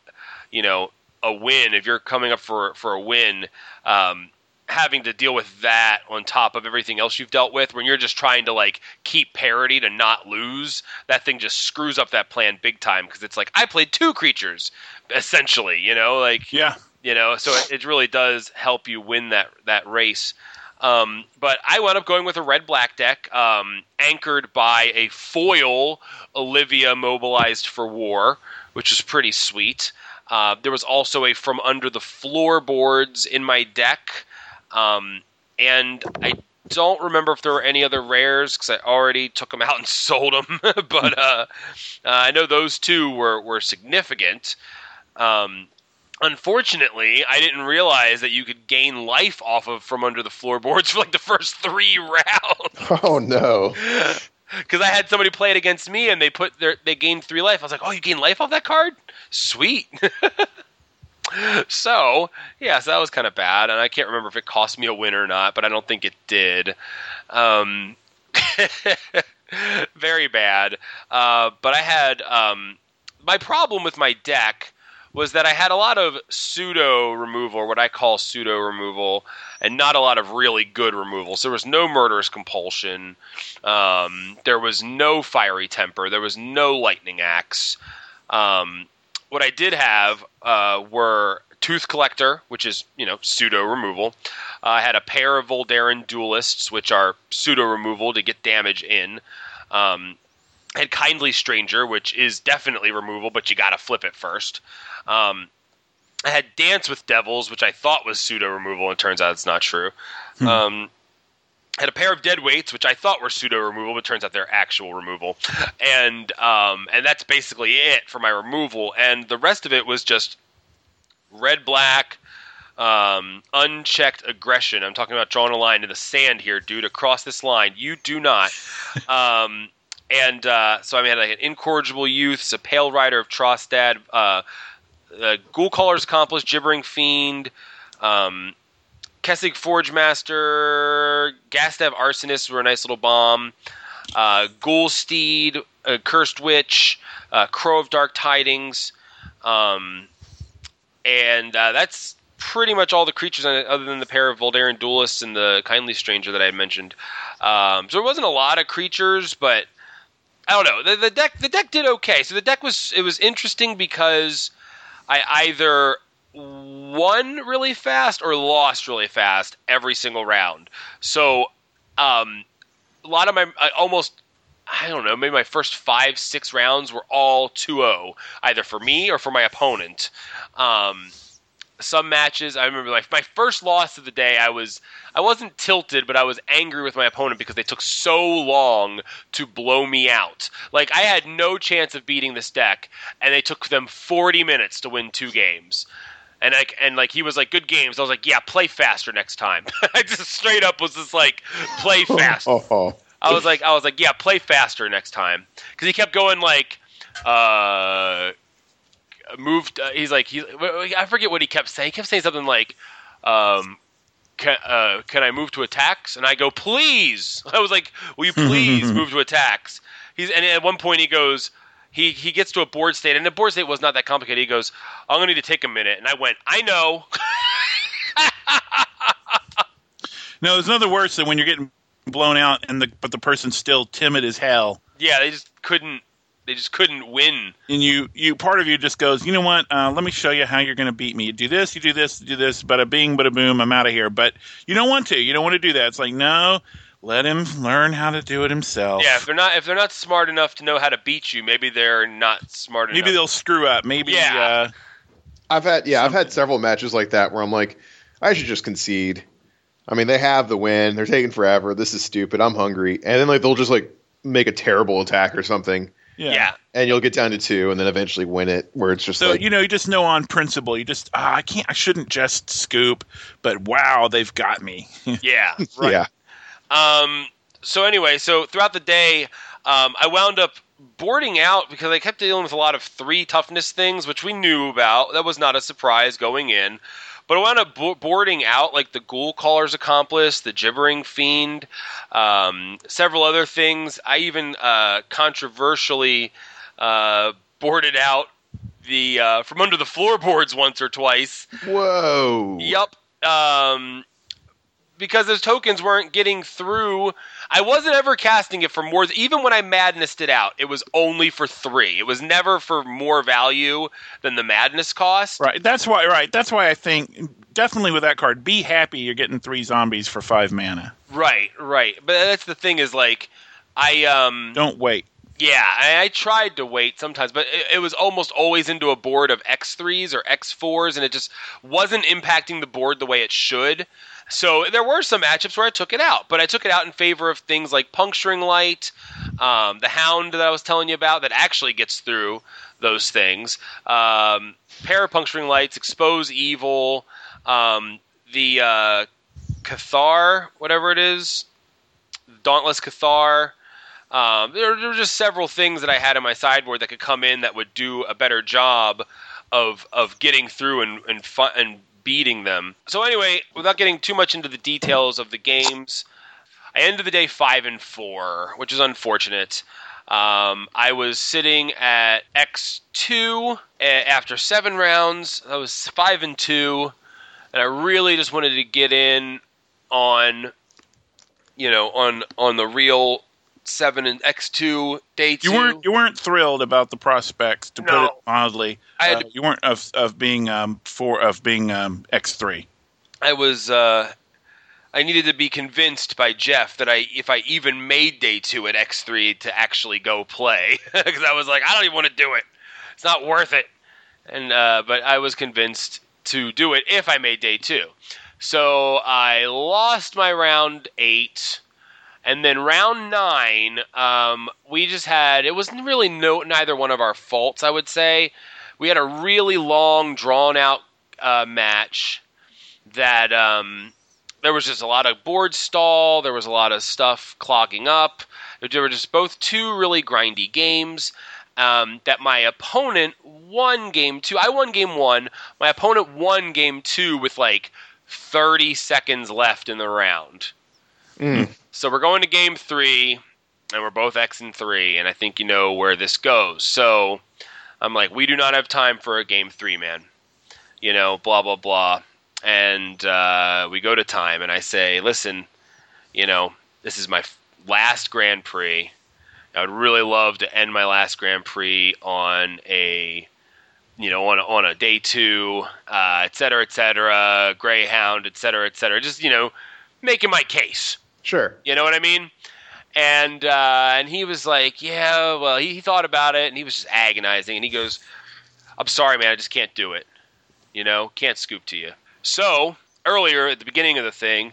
Speaker 1: you know, a win, if you're coming up for for a win, um, having to deal with that on top of everything else you've dealt with, when you're just trying to like keep parity to not lose, that thing just screws up that plan big time because it's like I played two creatures essentially, you know, like
Speaker 5: Yeah.
Speaker 1: you know so it, it really does help you win that that race um, but i wound up going with a red black deck um, anchored by a foil olivia mobilized for war which is pretty sweet uh, there was also a from under the floorboards in my deck um, and i don't remember if there were any other rares because I already took them out and (laughs) sold them. (laughs) but uh, uh, I know those two were were significant. Um, unfortunately, I didn't realize that you could gain life off of from under the floorboards (laughs) for like the first three rounds. (laughs)
Speaker 4: Oh no. (laughs)
Speaker 1: Because I had somebody play it against me and they put their they gained three life. I was like, oh, you gain life off that card? Sweet. so yeah, so that was kind of bad, and I can't remember if it cost me a win or not, but I don't think it did. Um, very bad. Uh, but I had um, my problem with my deck was that I had a lot of pseudo removal, or what I call pseudo removal, and not a lot of really good removal. So there was no murderous compulsion. Um, there was no fiery temper. There was no lightning axe. Um, what I did have uh, were Tooth Collector, which is you know pseudo removal. Uh, I had a pair of Voldaren Duelists, which are pseudo removal to get damage in. Um, I had Kindly Stranger, which is definitely removal, but you got to flip it first. Um, I had Dance with Devils, which I thought was pseudo removal, and turns out it's not true. Um, I had a pair of dead weights, which I thought were pseudo removal, but turns out they're actual removal, (laughs) and um, and that's basically it for my removal. And the rest of it was just red black, um, unchecked aggression. I'm talking about drawing a line in the sand here, dude. Across this line, you do not. (laughs) um, and uh, so I mean, had like an incorrigible youths, a pale rider of Trostad, uh, uh, Ghoul Caller's Accomplice, Gibbering Fiend, um, Kessig Forge Master, Gatstaf Arsonist were a nice little bomb. Uh, Ghoul Steed, uh, Cursed Witch, uh, Crow of Dark Tidings, um, and uh, that's pretty much all the creatures other than the pair of Voldaren Duelists and the Kindly Stranger that I had mentioned. Um, so there wasn't a lot of creatures, but I don't know. The, the deck the deck did okay. So the deck was it was interesting because I either won really fast or lost really fast every single round. So um, a lot of my I almost I don't know, maybe my first five, six rounds were all 2-0, either for me or for my opponent. Um, some matches, I remember like my first loss of the day, I was I wasn't tilted, but I was angry with my opponent because they took so long to blow me out. Like I had no chance of beating this deck, and they took them 40 minutes to win two games. And like and like he was like good games. I was like, yeah, play faster next time. (laughs) I just straight up was just like, play faster. (laughs)
Speaker 4: Oh,
Speaker 1: I was like, I was like, yeah, play faster next time, because he kept going like, uh, moved. Uh, he's like, he, I forget what he kept saying. He kept saying something like, um, can, uh, can I move to attacks? And I go, please. (laughs) I was like, will you please (laughs) move to attacks? He's and at one point he goes. He, he gets to a board state, and the board state was not that complicated. He goes, "I'm gonna need to take a minute," and I went, "I know." (laughs)
Speaker 5: No, there's nothing worse than when you're getting blown out and the but the person's still timid as hell.
Speaker 1: yeah, they just couldn't. They just couldn't win.
Speaker 5: And you, you part of you just goes, you know what? Uh, let me show you how you're going to beat me. You do this, you do this, you do this. Bada bing, bada boom. I'm out of here. But you don't want to. You don't want to do that. It's like no, let him learn how to do it himself.
Speaker 1: Yeah, if they're not if they're not smart enough to know how to beat you, maybe they're not smart
Speaker 5: maybe
Speaker 1: enough.
Speaker 5: Maybe they'll screw up. Maybe.
Speaker 1: Yeah.
Speaker 5: Uh,
Speaker 4: I've had yeah, I've had several matches like that where I'm like, I should just concede. I mean, they have the win. They're taking forever. This is stupid. I'm hungry. And then like they'll just like make a terrible attack or something,
Speaker 1: Yeah.
Speaker 4: and you'll get down to two, and then eventually win it. Where it's just
Speaker 5: So
Speaker 4: like
Speaker 5: you know, you just know on principle. You just ah, I can't. I shouldn't just scoop. But wow, they've got me. (laughs)
Speaker 1: Yeah. Right.
Speaker 4: yeah,
Speaker 1: Um, so anyway, so throughout the day, um, I wound up boarding out because I kept dealing with a lot of three toughness things, which we knew about. That was not a surprise going in. But I wound up bo- boarding out like the Ghoul Caller's Accomplice, the Gibbering Fiend, um, several other things. I even uh, controversially uh, boarded out the uh, from under the floorboards once or twice.
Speaker 4: whoa,
Speaker 1: Yep. Um, because those tokens weren't getting through. I wasn't ever casting it for more. Even when I madnessed it out, it was only for three. It was never for more value than the madness cost.
Speaker 5: right. That's why. Right. That's why I think definitely with that card, be happy you're getting three zombies for five mana.
Speaker 1: Right, right. But that's the thing is like, I um,
Speaker 5: Don't wait.
Speaker 1: yeah, I, I tried to wait sometimes, but it, it was almost always into a board of X threes or X fours, and it just wasn't impacting the board the way it should. So there were some matchups where I took it out, but I took it out in favor of things like puncturing light, um, the hound that I was telling you about that actually gets through those things, um, pair of puncturing lights, expose evil, um, the uh, Cathar, whatever it is, Dauntless Cathar. Um, there, there were just several things that I had in my sideboard that could come in that would do a better job of of getting through and and, fu- and beating them. So anyway, without getting too much into the details of the games, I ended the day five and four, which is unfortunate. Um, I was sitting at X two after seven rounds. I was five and two, and I really just wanted to get in on, you know, on on the real seven and X two day two.
Speaker 5: You weren't you weren't thrilled about the prospects, to put it mildly.
Speaker 1: I had
Speaker 5: Uh, you weren't of of being um for of being um X three.
Speaker 1: I was uh, I needed to be convinced by Jeff that I if I even made day two at X three to actually go play (laughs) because I was like I don't even want to do it. It's not worth it. And uh, but I was convinced to do it if I made day two. So I lost my round eight. And then round nine, um, we just had it was really no neither one of our faults. I would say we had a really long, drawn out uh, match that um, there was just a lot of board stall. There was a lot of stuff clogging up. There were just both two really grindy games. Um, that my opponent won game two. I won game one. My opponent won game two with like 30 seconds left in the round. So we're going to game three, and we're both X and three, and I think you know where this goes. So I'm like, we do not have time for a game three, man. You know, blah blah blah. And uh, we go to time, and I say, listen, you know, this is my last Grand Prix. I would really love to end my last Grand Prix on a, you know, on a, on a day two, uh, et cetera, et cetera, Greyhound, et cetera, et cetera. Just you know, making my case.
Speaker 4: Sure.
Speaker 1: You know what I mean? And uh, and he was like, yeah, well, he, he thought about it, and he was just agonizing, and he goes, I'm sorry, man, I just can't do it. You know, can't scoop to you. So earlier at the beginning of the thing,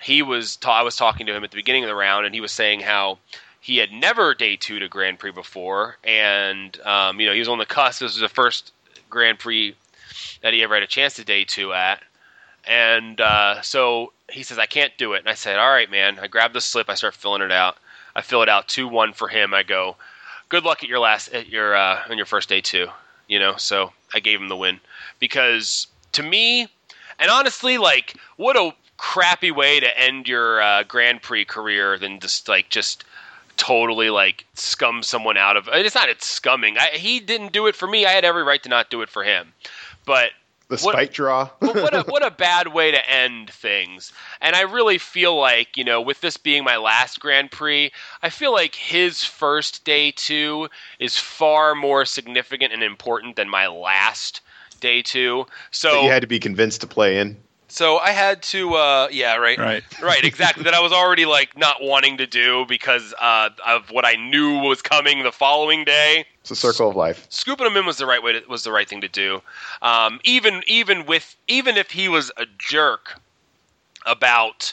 Speaker 1: he was ta- I was talking to him at the beginning of the round, and he was saying how he had never day two to Grand Prix before, and um, you know he was on the cusp. This was the first Grand Prix that he ever had a chance to day two at, and uh, so he says I can't do it, and I said, all right, man. I grab the slip, I start filling it out. I fill it out two one for him. I go, good luck at your last at your uh, on your first day too. You know, so I gave him the win because to me, and honestly, like what a crappy way to end your uh, Grand Prix career than just like just totally like scum someone out of. It's not it's scumming. I, he didn't do it for me. I had every right to not do it for him, but
Speaker 4: The
Speaker 1: What-
Speaker 4: spike draw. (laughs)
Speaker 1: but what a what a bad way to end things. And I really feel like, you know, with this being my last Grand Prix, I feel like his first day two is far more significant and important than my last day two. So
Speaker 4: that you had to be convinced to play in.
Speaker 1: so I had to uh yeah, right.
Speaker 5: Right. (laughs)
Speaker 1: Right, exactly. that I was already like not wanting to do because uh, of what I knew was coming the following day.
Speaker 4: It's a circle of life.
Speaker 1: scooping him in was the right way to, was the right thing to do. Um, even even with even if he was a jerk about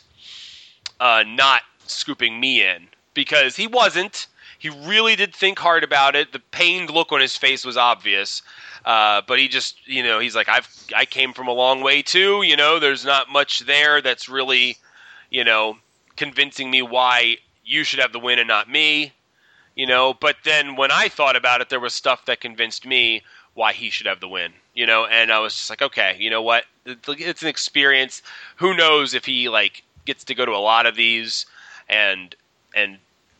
Speaker 1: uh, not scooping me in because he wasn't. He really did think hard about it. The pained look on his face was obvious. Uh, but he just, you know, he's like, I've, I came from a long way too. You know, there's not much there that's really, you know, convincing me why you should have the win and not me you know. But then when I thought about it, there was stuff that convinced me why he should have the win, you know. And I was just like, okay, you know what? It's an experience. Who knows if he like gets to go to a lot of these, and and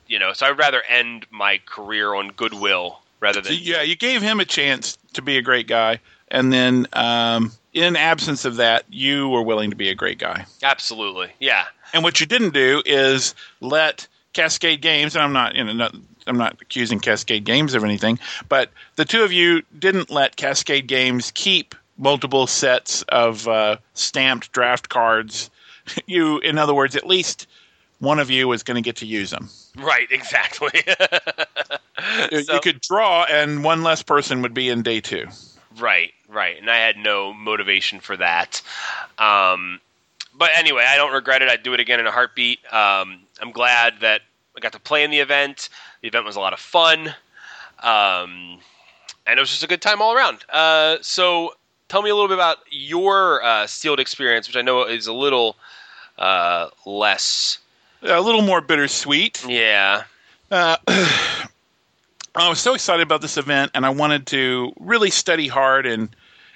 Speaker 1: you know. So I'd rather end my career on goodwill rather than
Speaker 5: yeah, you gave him a chance to be a great guy, and then um, in absence of that, you were willing to be a great guy.
Speaker 1: absolutely, yeah,
Speaker 5: And what you didn't do is let Cascade Games, and I'm not, you know, not, I'm not accusing Cascade Games of anything, but the two of you didn't let Cascade Games keep multiple sets of uh, stamped draft cards. (laughs) You, in other words, at least one of you was going to get to use them.
Speaker 1: right, exactly. (laughs)
Speaker 5: You-
Speaker 1: So-
Speaker 5: you could draw, and one less person would be in day two.
Speaker 1: Right, right. And I had no motivation for that. Um, but anyway, I don't regret it. I'd do it again in a heartbeat. Um, I'm glad that I got to play in the event. The event was a lot of fun. Um, and it was just a good time all around. Uh, so tell me a little bit about your uh, sealed experience, which I know is a little uh, less.
Speaker 5: A little more bittersweet.
Speaker 1: Yeah.
Speaker 5: Uh, (clears throat) I was so excited about this event, and I wanted to really study hard and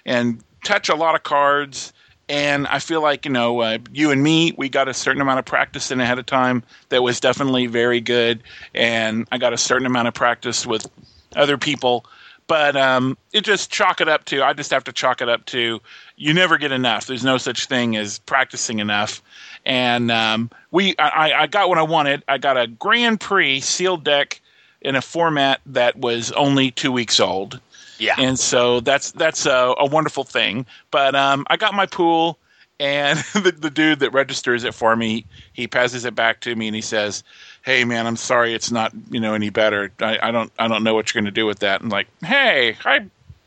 Speaker 5: and touch a lot of cards. And I feel like you know, uh, you and me, we got a certain amount of practice in ahead of time that was definitely very good, and I got a certain amount of practice with other people. But um, it just chalk it up to. I just have to chalk it up to. You never get enough. There's no such thing as practicing enough. And um, we, I, I got what I wanted. I got a Grand Prix sealed deck in a format that was only two weeks old,
Speaker 1: Yeah.
Speaker 5: and so that's that's a, a wonderful thing. But um, I got my pool, and (laughs) the, the dude that registers it for me, he passes it back to me, and he says, "Hey, man, I'm sorry, it's not you know any better. I, I don't I don't know what you're going to do with that." I'm like, "Hey, I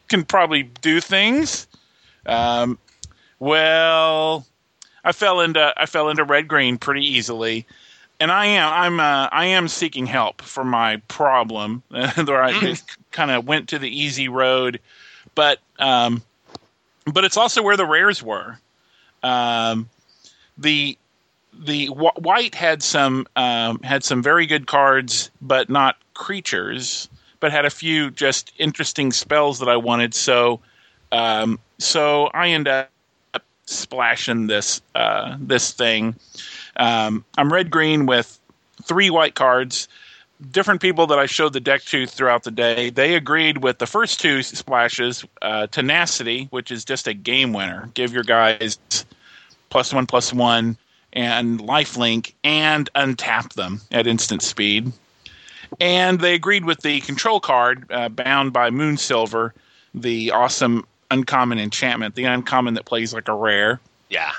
Speaker 5: can probably do things." Um, well, I fell into I fell into red green pretty easily, and I am I'm uh, I am seeking help for my problem. (laughs) where I kind of went to the easy road, but um, but it's also where the rares were. Um, the the wh- white had some um, had some very good cards, but not creatures. But had a few just interesting spells that I wanted. So um, so I end up splashing this uh, this thing. Um, I'm red green with three white cards. Different people that I showed the deck to throughout the day, they agreed with the first two splashes. Uh, tenacity, which is just a game winner. Give your guys plus one plus one and lifelink and untap them at instant speed. And they agreed with the control card, uh, bound by Moonsilver, the awesome uncommon enchantment, the uncommon that plays like a rare.
Speaker 1: Yeah.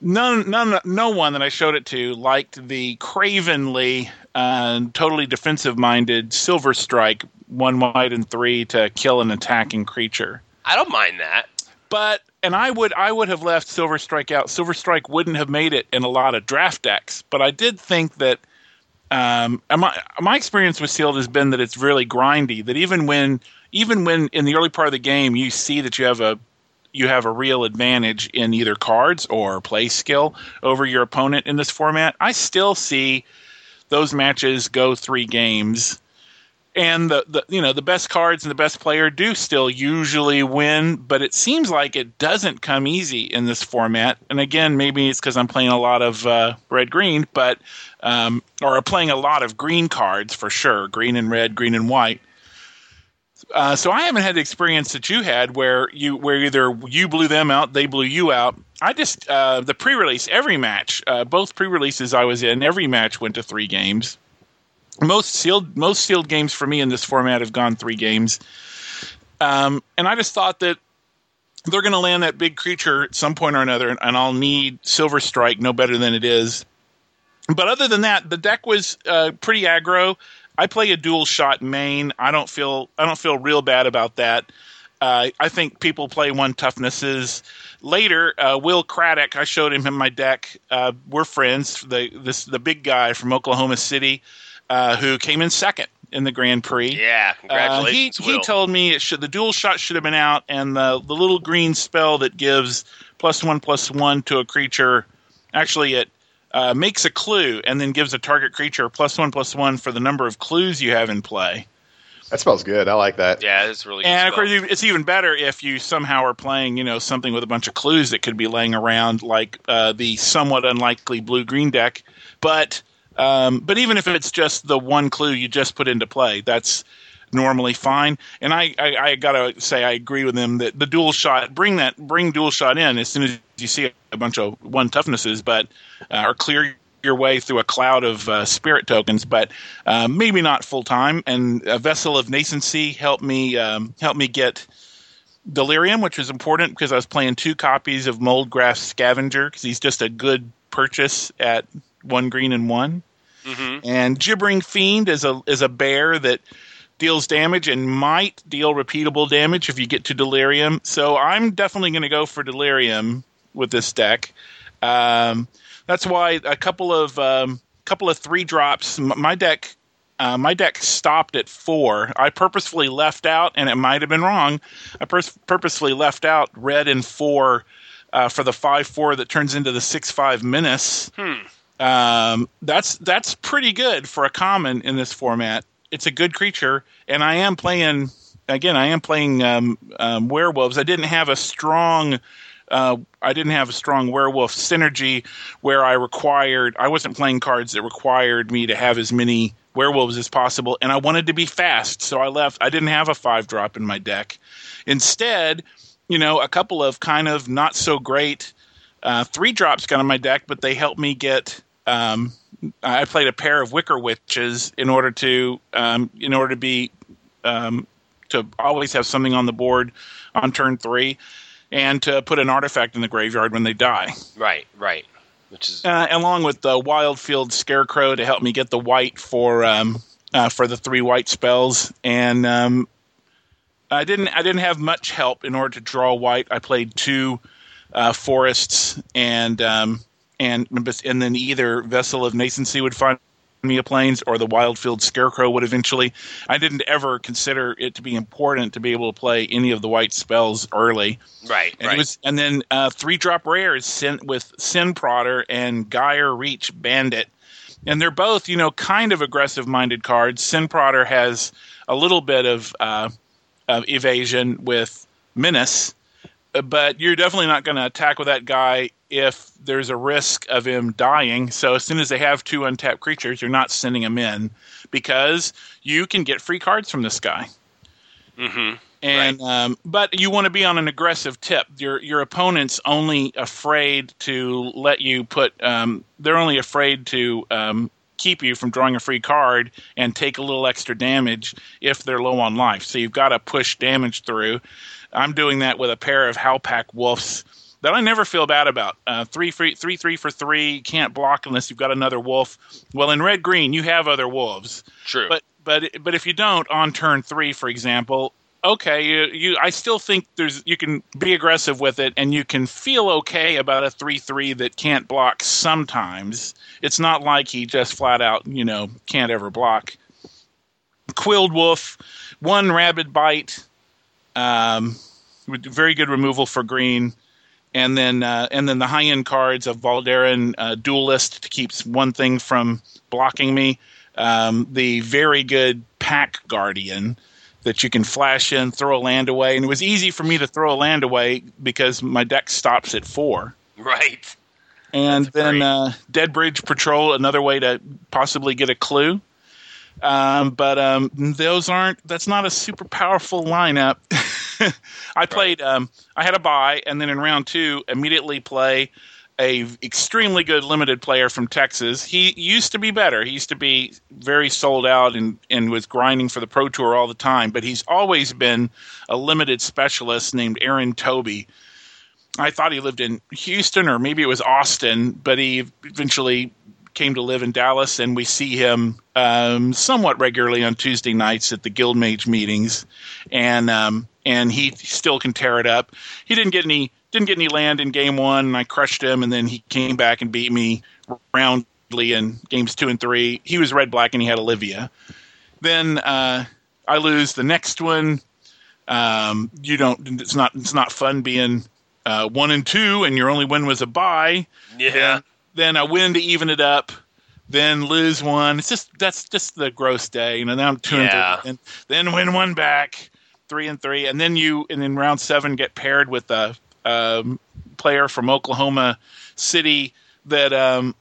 Speaker 5: None, none, no one that I showed it to liked the cravenly, uh, totally defensive-minded Silver Strike, one white and three to kill an attacking creature.
Speaker 1: I don't mind that.
Speaker 5: But and I would I would have left Silver Strike out. Silver Strike wouldn't have made it in a lot of draft decks. But I did think that um, my my experience with sealed has been that it's really grindy. That even when even when in the early part of the game you see that you have a you have a real advantage in either cards or play skill over your opponent in this format, I still see those matches go three games. And the, the you know the best cards and the best player do still usually win but it seems like it doesn't come easy in this format. And again maybe it's because i'm playing a lot of uh, red green but um, or playing a lot of green cards for sure green and red green and white uh, so I haven't had the experience that you had, where you where either you blew them out, they blew you out. I just uh, the pre-release every match, uh, both pre-releases I was in, every match went to three games. Most sealed most sealed games for me in this format have gone three games, um, and I just thought that they're going to land that big creature at some point or another, and, and I'll need Silver Strike no better than it is. But other than that, the deck was uh, pretty aggro. I play a dual shot main. I don't feel I don't feel real bad about that. Uh, I think people play one toughnesses. Later, uh, Will Craddock, I showed him in my deck. Uh, we're friends. The this the big guy from Oklahoma City, uh, who came in second in the Grand Prix.
Speaker 1: Yeah,
Speaker 5: Uh,
Speaker 1: congratulations,
Speaker 5: he he
Speaker 1: Will.
Speaker 5: told me it should the dual shot should have been out, and the the little green spell that gives plus one plus one to a creature. Actually, it uh, makes a clue and then gives a target creature plus one plus one for the number of clues you have in play.
Speaker 4: That smells good. I like that.
Speaker 1: yeah, it's really.
Speaker 5: And
Speaker 1: good
Speaker 5: of course, it's even better if you somehow are playing, you know, something with a bunch of clues that could be laying around, like uh, the somewhat unlikely blue green deck. But um, but even if it's just the one clue you just put into play, that's normally fine. And I, I, I gotta say I agree with him that the dual shot bring that bring dual shot in as soon as you see a bunch of one toughnesses, but uh, or clear your way through a cloud of uh, spirit tokens, but uh, maybe not full time. And a vessel of nascency helped me um, help me get delirium, which was important because I was playing two copies of Moldgraf Scavenger because he's just a good purchase at one green and one. And gibbering fiend is a is a bear that deals damage and might deal repeatable damage if you get to delirium. So I'm definitely going to go for delirium with this deck. Um, that's why a couple of um, couple of three drops. My deck, uh, my deck stopped at four. I purposefully left out, and it might have been wrong. I purposefully left out red and four uh, for the five four that turns into the six five menace. Um, that's that's pretty good for a common in this format. It's a good creature, and I am playing again. I am playing um, um, werewolves. I didn't have a strong. Uh, I didn't have a strong werewolf synergy where I required. I wasn't playing cards that required me to have as many werewolves as possible, and I wanted to be fast, so I left. I didn't have a five drop in my deck. Instead, you know, a couple of kind of not so great uh, three drops got on my deck, but they helped me get. Um, I played a pair of Wicker Witches in order to um, in order to be um, to always have something on the board on turn three, and to put an artifact in the graveyard when they die,
Speaker 1: right, right. Which is
Speaker 5: uh, along with the Wildfield Scarecrow to help me get the white for um, uh, for the three white spells, and um, I didn't I didn't have much help in order to draw white. I played two uh, forests and um, and and then either Vessel of Nascency would find me a plains or the Wildfield Scarecrow would eventually. I didn't ever consider it to be important to be able to play any of the white spells early.
Speaker 1: right,
Speaker 5: And
Speaker 1: right.
Speaker 5: it was, and then uh, three drop rares sent with Sin Prodder and Geier Reach Bandit, and they're both you know kind of aggressive minded cards. Sin Prodder has a little bit of, uh, of evasion with Menace, but you're definitely not going to attack with that guy if there's a risk of him dying. So as soon as they have two untapped creatures, you're not sending him in because you can get free cards from this guy.
Speaker 1: mm-hmm.
Speaker 5: And um, but you want to be on an aggressive tip. Your your opponent's only afraid to let you put. Um, they're only afraid to um, keep you from drawing a free card and take a little extra damage if they're low on life. So you've got to push damage through. I'm doing that with a pair of Howlpack Wolves that I never feel bad about. Uh, three, free, three, three for three. Can't block unless you've got another wolf. Well, in red green, you have other wolves.
Speaker 1: True.
Speaker 5: But but but if you don't on turn three, for example, okay, you, you I still think there's you can be aggressive with it, and you can feel okay about a three three that can't block. Sometimes it's not like he just flat out you know can't ever block. Quilled wolf, one rabid bite, um, with very good removal for green. And then, uh, and then the high end cards of Voldaren uh, Duelist to keep one thing from blocking me um, the very good Pack Guardian that you can flash in, throw a land away, and it was easy for me to throw a land away because my deck stops at four.
Speaker 1: right.
Speaker 5: And
Speaker 1: That's
Speaker 5: then uh, Dead Bridge Patrol, another way to possibly get a clue. Um, but um, those aren't. That's not a super powerful lineup. (laughs) I played. Um, I had a buy, and then in round two, immediately play a extremely good limited player from Texas. He used to be better. He used to be very sold out and and was grinding for the Pro Tour all the time. But he's always been a limited specialist named Aaron Toby. I thought he lived in Houston or maybe it was Austin, but he eventually came to live in Dallas, and we see him um, somewhat regularly on Tuesday nights at the Guild Mage meetings, and um, and he still can tear it up. He didn't get any didn't get any land in game one, and I crushed him, and then he came back and beat me roundly in games two and three. He was red black, and he had Olivia. Then uh, I lose the next one. Um, you don't. It's not. It's not fun being uh, one and two, and your only win was a bye.
Speaker 1: Yeah.
Speaker 5: Then I win to even it up. Then lose one. It's just that's just the gross day. You know. Now I'm two
Speaker 1: Yeah.
Speaker 5: and three. And then win one back, three and three, and then you and then round seven get paired with a um, player from Oklahoma City that um,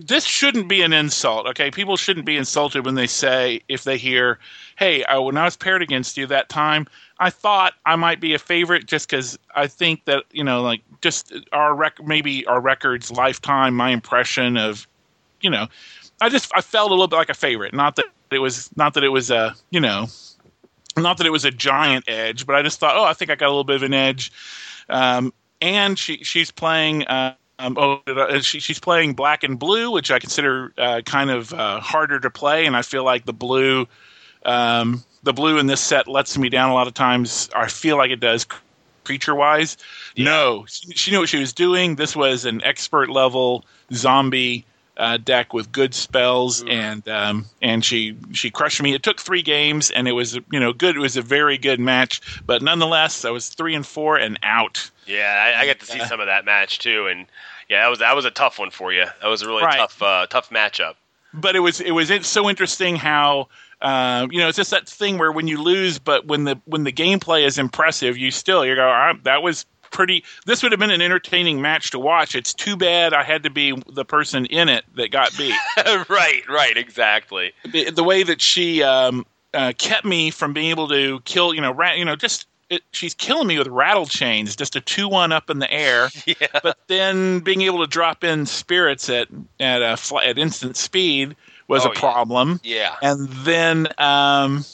Speaker 5: this shouldn't be an insult. Okay, people shouldn't be insulted when they say if they hear, "Hey, I, when I was paired against you that time, I thought I might be a favorite just because I think that you know, like just our rec- maybe our records lifetime, my impression of, you know, I just I felt a little bit like a favorite. Not that it was not that it was a you know, not that it was a giant edge, but I just thought, oh, I think I got a little bit of an edge. Um, and she she's playing. Uh, um, oh, uh, she, she's playing black and blue, which I consider uh, kind of uh, harder to play, and I feel like the blue, um, the blue in this set lets me down a lot of times. I feel like it does creature wise. No, she, she knew what she was doing. This was an expert level zombie uh, deck with good spells, and um, and she she crushed me. It took three games, and it was you know good. It was a very good match, but nonetheless, I was three and four and out.
Speaker 1: Yeah, I, I got to see some of that match too, and yeah, that was that was a tough one for you. That was a really
Speaker 5: Right.
Speaker 1: tough uh, tough matchup.
Speaker 5: but it was it was it's so interesting how uh, you know it's just that thing where when you lose, but when the when the gameplay is impressive, you still you go "Ah, that was pretty. This would have been an entertaining match to watch. It's too bad I had to be the person in it that got beat. (laughs)
Speaker 1: right, right, exactly.
Speaker 5: the, the way that she um, uh, kept me from being able to kill, you know, you know, just it, she's killing me with rattle chains, just a two one up in the air. (laughs)
Speaker 1: Yeah.
Speaker 5: But then being able to drop in spirits at at a fl- at instant speed was
Speaker 1: Oh,
Speaker 5: a
Speaker 1: yeah.
Speaker 5: problem.
Speaker 1: Yeah.
Speaker 5: And then um,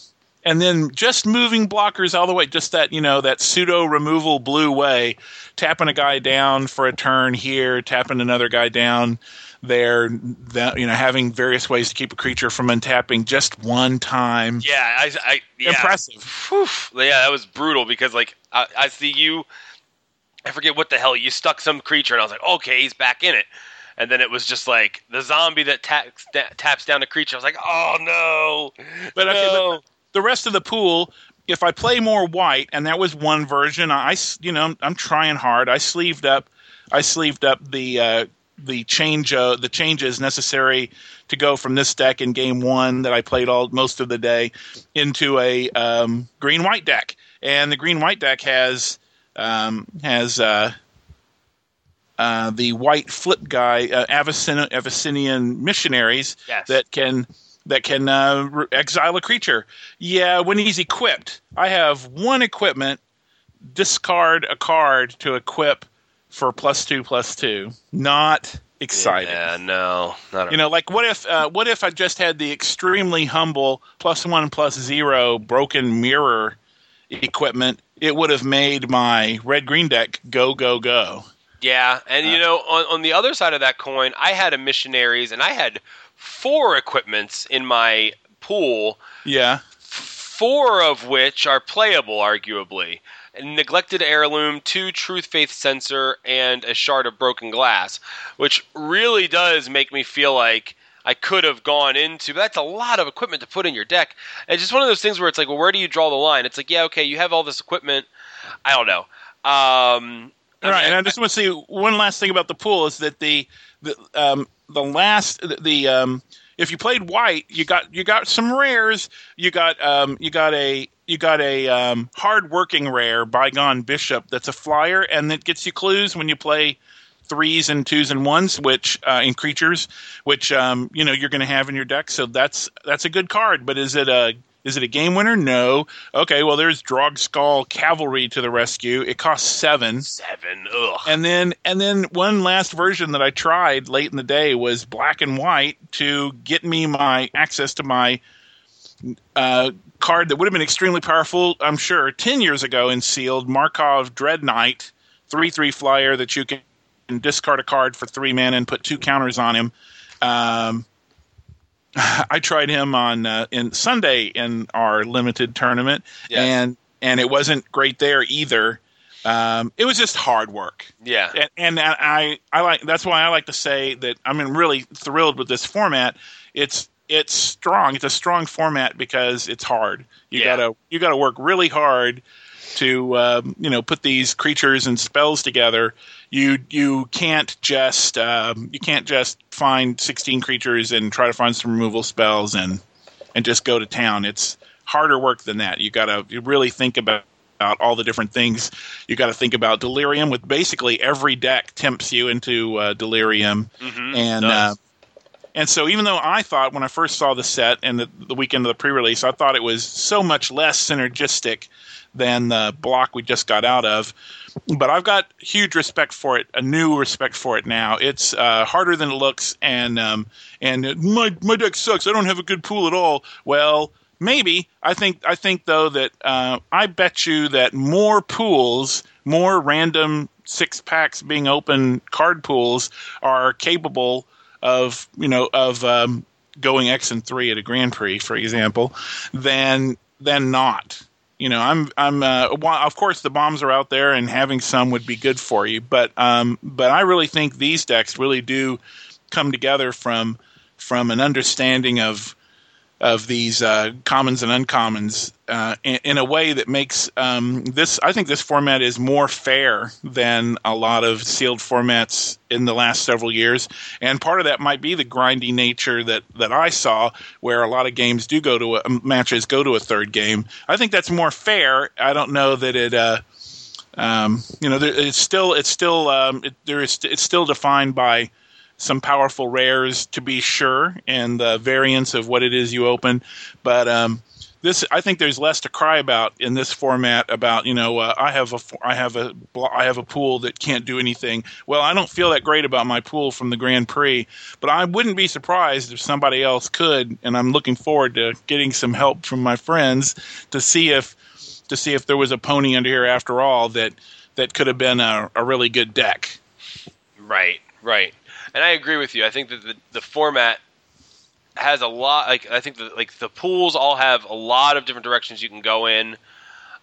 Speaker 5: and then just moving blockers all the way, just that you know that pseudo removal blue way, tapping a guy down for a turn here, tapping another guy down there, that, you know, having various ways to keep a creature from untapping just one time.
Speaker 1: Yeah, I, I yeah.
Speaker 5: Impressive.
Speaker 1: Whew. Yeah, that was brutal because like I, I see you. I forget what the hell you stuck some creature, and I was like, okay, he's back in it. And then it was just like the zombie that taps, taps down the creature. I was like, oh no,
Speaker 5: But okay,
Speaker 1: no.
Speaker 5: but the rest of the pool, if I play more white, and that was one version, I you know I'm trying hard. I sleeved up, I sleeved up the uh, the change uh, the changes necessary to go from this deck in game one that I played all most of the day into a um, green white deck, and the green white deck has um, has. Uh, uh, the white flip guy, uh, missionaries
Speaker 1: Yes.
Speaker 5: that can that can uh, re- exile a creature. Yeah, when he's equipped, I have one equipment. Discard a card to equip for plus two plus two. Not exciting.
Speaker 1: Yeah, no, not
Speaker 5: You know, like what if uh, what if I just had the extremely humble plus one plus zero broken mirror equipment? It would have made my red green deck go go go.
Speaker 1: Yeah, and
Speaker 5: Uh,
Speaker 1: you know, on, on the other side of that coin, I had a missionaries, and I had four equipments in my pool,
Speaker 5: Yeah,
Speaker 1: four of which are playable, arguably. A neglected heirloom, two True-Faith Censer, and a shard of broken glass, which really does make me feel like I could have gone into. But That's a lot of equipment to put in your deck. It's just one of those things where it's like, well, where do you draw the line? It's like, yeah, okay, you have all this equipment. I don't know. Um, I
Speaker 5: All right,
Speaker 1: mean,
Speaker 5: and I just want to say one last thing about the pool is that the the um, the last the, the um, if you played white, you got you got some rares. You got um, you got a you got a um, hard working rare bygone bishop that's a flyer and that gets you clues when you play threes and twos and ones, which uh, in creatures, which um, you know you're going to have in your deck. So that's that's a good card. But is it a is it a game winner? No. Okay, well there's Drogskol Cavalry to the rescue. It costs seven.
Speaker 1: seven. Ugh.
Speaker 5: And then and then one last version that I tried late in the day was black and white to get me my access to my uh, card that would have been extremely powerful, I'm sure, ten years ago in sealed Markov Dread Knight, three three flyer that you can discard a card for three mana and put two counters on him. Um, I tried him on uh, in Sunday in our limited tournament,
Speaker 1: Yes.
Speaker 5: and and it wasn't great there either. Um, it was just hard work,
Speaker 1: Yeah.
Speaker 5: and, and I I like that's why I like to say that I'm really thrilled with this format. It's it's strong. It's a strong format because it's hard. You
Speaker 1: Yeah.
Speaker 5: gotta you gotta work really hard to um, you know put these creatures and spells together. You you can't just um, you can't just find 16 creatures and try to find some removal spells and and just go to town. It's harder work than that. You gotta you really think about. About all the different things, you got to think about delirium. With basically every deck tempts you into uh, delirium,
Speaker 1: Mhm,
Speaker 5: and uh. And so, even though I thought when I first saw the set and the, the weekend of the pre-release, I thought it was so much less synergistic than the block we just got out of. But I've got huge respect for it, a new respect for it now. It's uh, harder than it looks, and um, and my my deck sucks. I don't have a good pool at all. Well, maybe I think I think though that uh, I bet you that more pools, more random six packs being open card pools are capable of you know of um, going X and three at a Grand Prix, for example, than than not. You know, I'm I'm uh, wa- of course the bombs are out there, and having some would be good for you. But um, but I really think these decks really do come together from from an understanding of of these uh, commons and uncommons uh, in, in a way that makes um, this. I think this format is more fair than a lot of sealed formats in the last several years, and part of that might be the grindy nature that that I saw, where a lot of games do go to a, matches go to a third game. I think that's more fair. I don't know that it. Uh, um, you know, there, it's still it's still um, it, there is it's still defined by some powerful rares to be sure, and the variance of what it is you open. But um, this, I think, there's less to cry about in this format. About you know, uh, I have a I have a I have a pool that can't do anything. Well, I don't feel that great about my pool from the Grand Prix, but I wouldn't be surprised if somebody else could. And I'm looking forward to getting some help from my friends to see if to see if there was a pony under here after all that that could have been a, a really good deck.
Speaker 1: Right, right. And I agree with you. I think that the, the format has a lot. Like I think that like the pools all have a lot of different directions you can go in.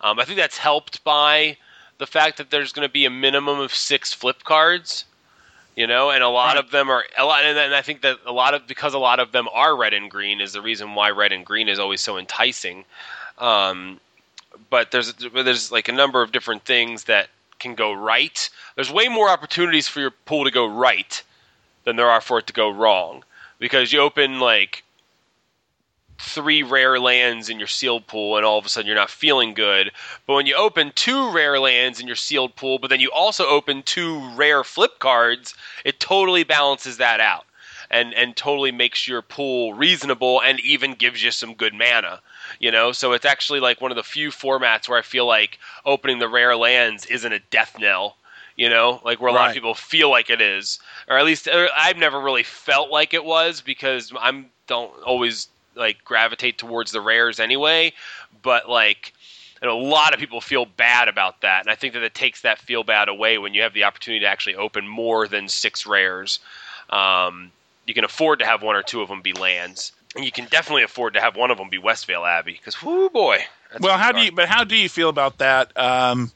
Speaker 1: Um, I think that's helped by the fact that there's going to be a minimum of six flip cards. You know, and a lot
Speaker 5: Right.
Speaker 1: of them are a lot, and, and I think that a lot of because a lot of them are red and green is the reason why red and green is always so enticing. Um, but there's but there's like a number of different things that can go right. There's way more opportunities for your pool to go right than there are for it to go wrong. Because you open like three rare lands in your sealed pool and all of a sudden you're not feeling good. But when you open two rare lands in your sealed pool but then you also open two rare flip cards it totally balances that out and and totally makes your pool reasonable and even gives you some good mana you know? So it's actually like one of the few formats where i feel like opening the rare lands isn't a death knell you know like where a lot of people feel like it is or at least or i've never really felt like it was because i'm don't always like gravitate towards the rares anyway but like know, a lot of people feel bad about that and i think that it takes that feel bad away when you have the opportunity to actually open more than six rares um, you can afford to have one or two of them be lands and you can definitely afford to have one of them be westvale abbey because whoo boy that's
Speaker 5: well, how do you? But how do you feel about that? Um,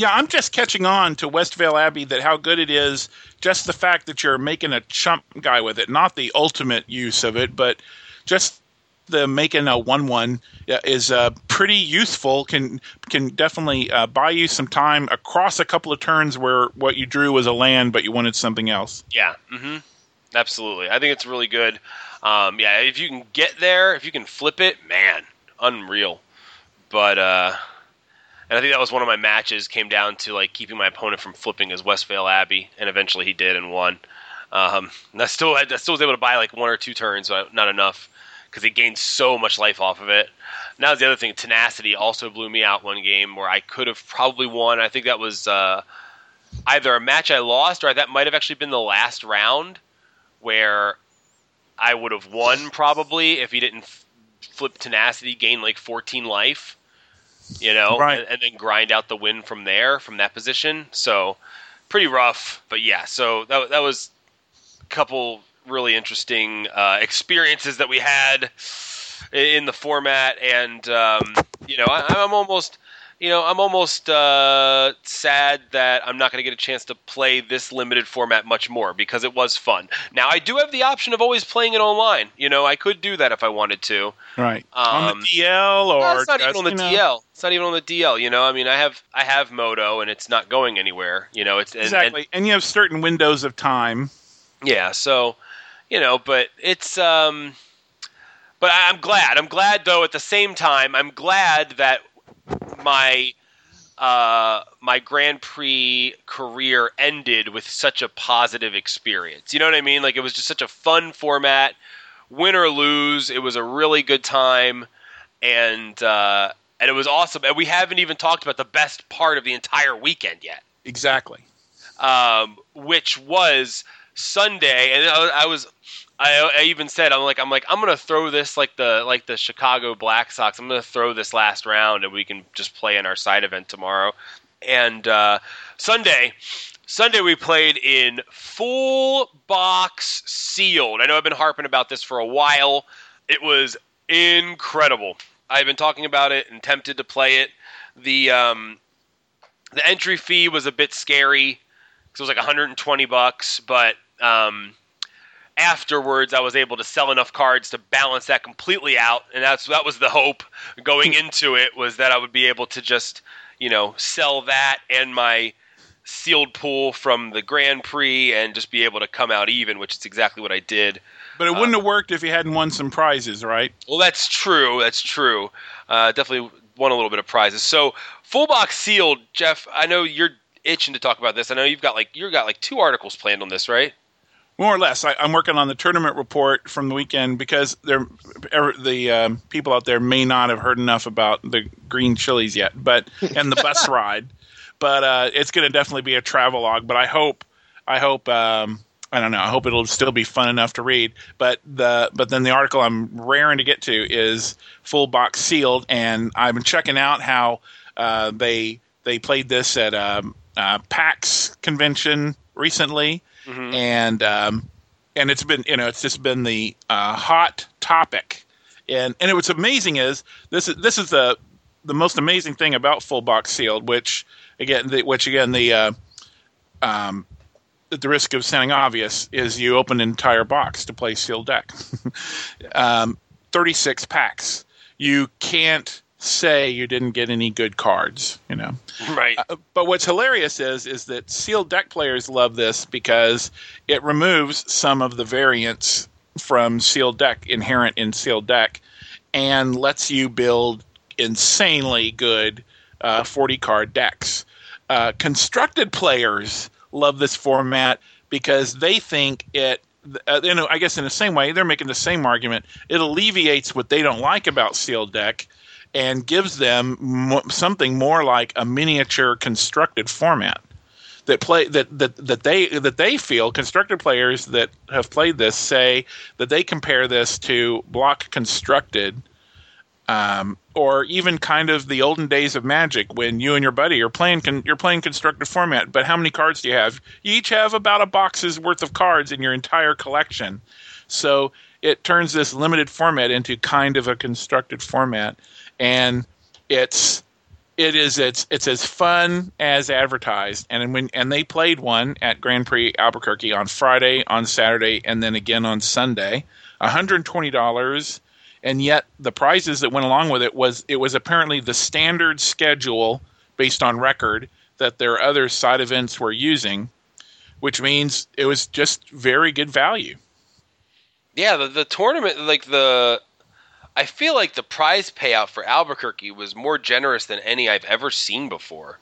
Speaker 5: yeah, I'm just catching on to Westvale Abbey that how good it is. Just the fact that you're making a chump guy with it, not the ultimate use of it, but just the making a one-one is uh, pretty useful. Can can definitely uh, buy you some time across a couple of turns where what you drew was a land, but you wanted something else.
Speaker 1: Yeah, hmm absolutely. I think it's really good. Um, yeah, if you can get there, if you can flip it, man, unreal. But uh, and I think that was one of my matches came down to like keeping my opponent from flipping his Westvale Abbey, and eventually he did and won. Um, and (laughs) I still I still was able to buy like one or two turns, but not enough because he gained so much life off of it. And that was the other thing. Tenacity also blew me out one game where I could have probably won. I think that was uh, either a match I lost or that might have actually been the last round where I would have won probably if he didn't flip tenacity, gain like 14 life, you know,
Speaker 5: Right.
Speaker 1: and, and then grind out the win from there from that position. So pretty rough, but yeah. So that that was a couple really interesting uh, experiences that we had in the format, and um, you know, I, I'm almost, you know, I'm almost uh, sad that I'm not going to get a chance to play this limited format much more because it was fun. Now I do have the option of always playing it online. You know, I could do that if I wanted to.
Speaker 5: Right. on
Speaker 1: Um,
Speaker 5: the DL or
Speaker 1: No, it's not even on the
Speaker 5: you know,
Speaker 1: DL. It's not even on the DL. You know, I mean, I have I have Moto, and it's not going anywhere. You know, it's and- and-
Speaker 5: Exactly. And, you have certain windows of time.
Speaker 1: yeah, so you know, but it's um but I'm glad. I'm glad though at the same time, I'm glad that my uh my Grand Prix career ended with such a positive experience. You know what I mean? Like it was just such a fun format. Win or lose, it was a really good time and uh and it was awesome. And we haven't even talked about the best part of the entire weekend yet
Speaker 5: Exactly.
Speaker 1: um, which was Sunday, and I, I was. I, I even said I'm like I'm like I'm gonna throw this like the like the Chicago Black Sox. I'm gonna throw this last round, and we can just play in our side event tomorrow. And uh, Sunday, Sunday we played in full box sealed. I know I've been harping about this for a while. It was incredible. I've been talking about it and tempted to play it. The um, the entry fee was a bit scary because it was like 120 bucks, but um, afterwards I was able to sell enough cards to balance that completely out, and that's that was the hope going into it was that I would be able to just you know sell that and my sealed pool from the Grand Prix and just be able to come out even, which is exactly what I did.
Speaker 5: But it wouldn't have worked if you hadn't won some prizes, right?
Speaker 1: Well, that's true. That's true. Uh, definitely won a little bit of prizes. So full box sealed, Jeff. I know you're itching to talk about this. I know you've got like you've got like two articles planned on this, right?
Speaker 5: More or less. I, I'm working on the tournament report from the weekend because there, the um, people out there may not have heard enough about the green chilies yet, but and the bus (laughs) ride. But uh, it's going to definitely be a travel log. But I hope, I hope, um, I don't know. I hope it'll still be fun enough to read. But the but then the article I'm raring to get to is full box sealed, and I've been checking out how uh, they they played this at um, uh, PAX convention recently, and um, and it's been you know it's just been the uh, hot topic, and and what's amazing is this is this is the the most amazing thing about full box sealed, which again the, which again the uh, um, at the risk of sounding obvious, is you open an entire box to play sealed deck. (laughs) um, 36 packs. You can't say you didn't get any good cards, you know. (laughs)
Speaker 1: Right.
Speaker 5: Uh, but what's hilarious is is that sealed deck players love this because it removes some of the variance from sealed deck inherent in sealed deck and lets you build insanely good uh, 40 card decks. Uh, constructed players love this format because they think it. Uh, you know, I guess in the same way they're making the same argument. It alleviates what they don't like about sealed deck and gives them something more like a miniature constructed format that play that, that that they that they feel constructed players that have played this say that they compare this to block constructed um, or even kind of the olden days of Magic when you and your buddy are playing con- you're playing constructed format. But how many cards do you have? You each have about a box's worth of cards in your entire collection. So it turns this limited format into kind of a constructed format, and it's it is it's it's as fun as advertised. And when and they played one at Grand Prix Albuquerque on Friday, on Saturday, and then again on Sunday. One hundred twenty dollars and yet the prizes that went along with it was it was apparently the standard schedule based on record that their other side events were using, which means it was just very good value.
Speaker 1: Yeah, the, the tournament, like the, I feel like the prize payout for Albuquerque was more generous than any I've ever seen before.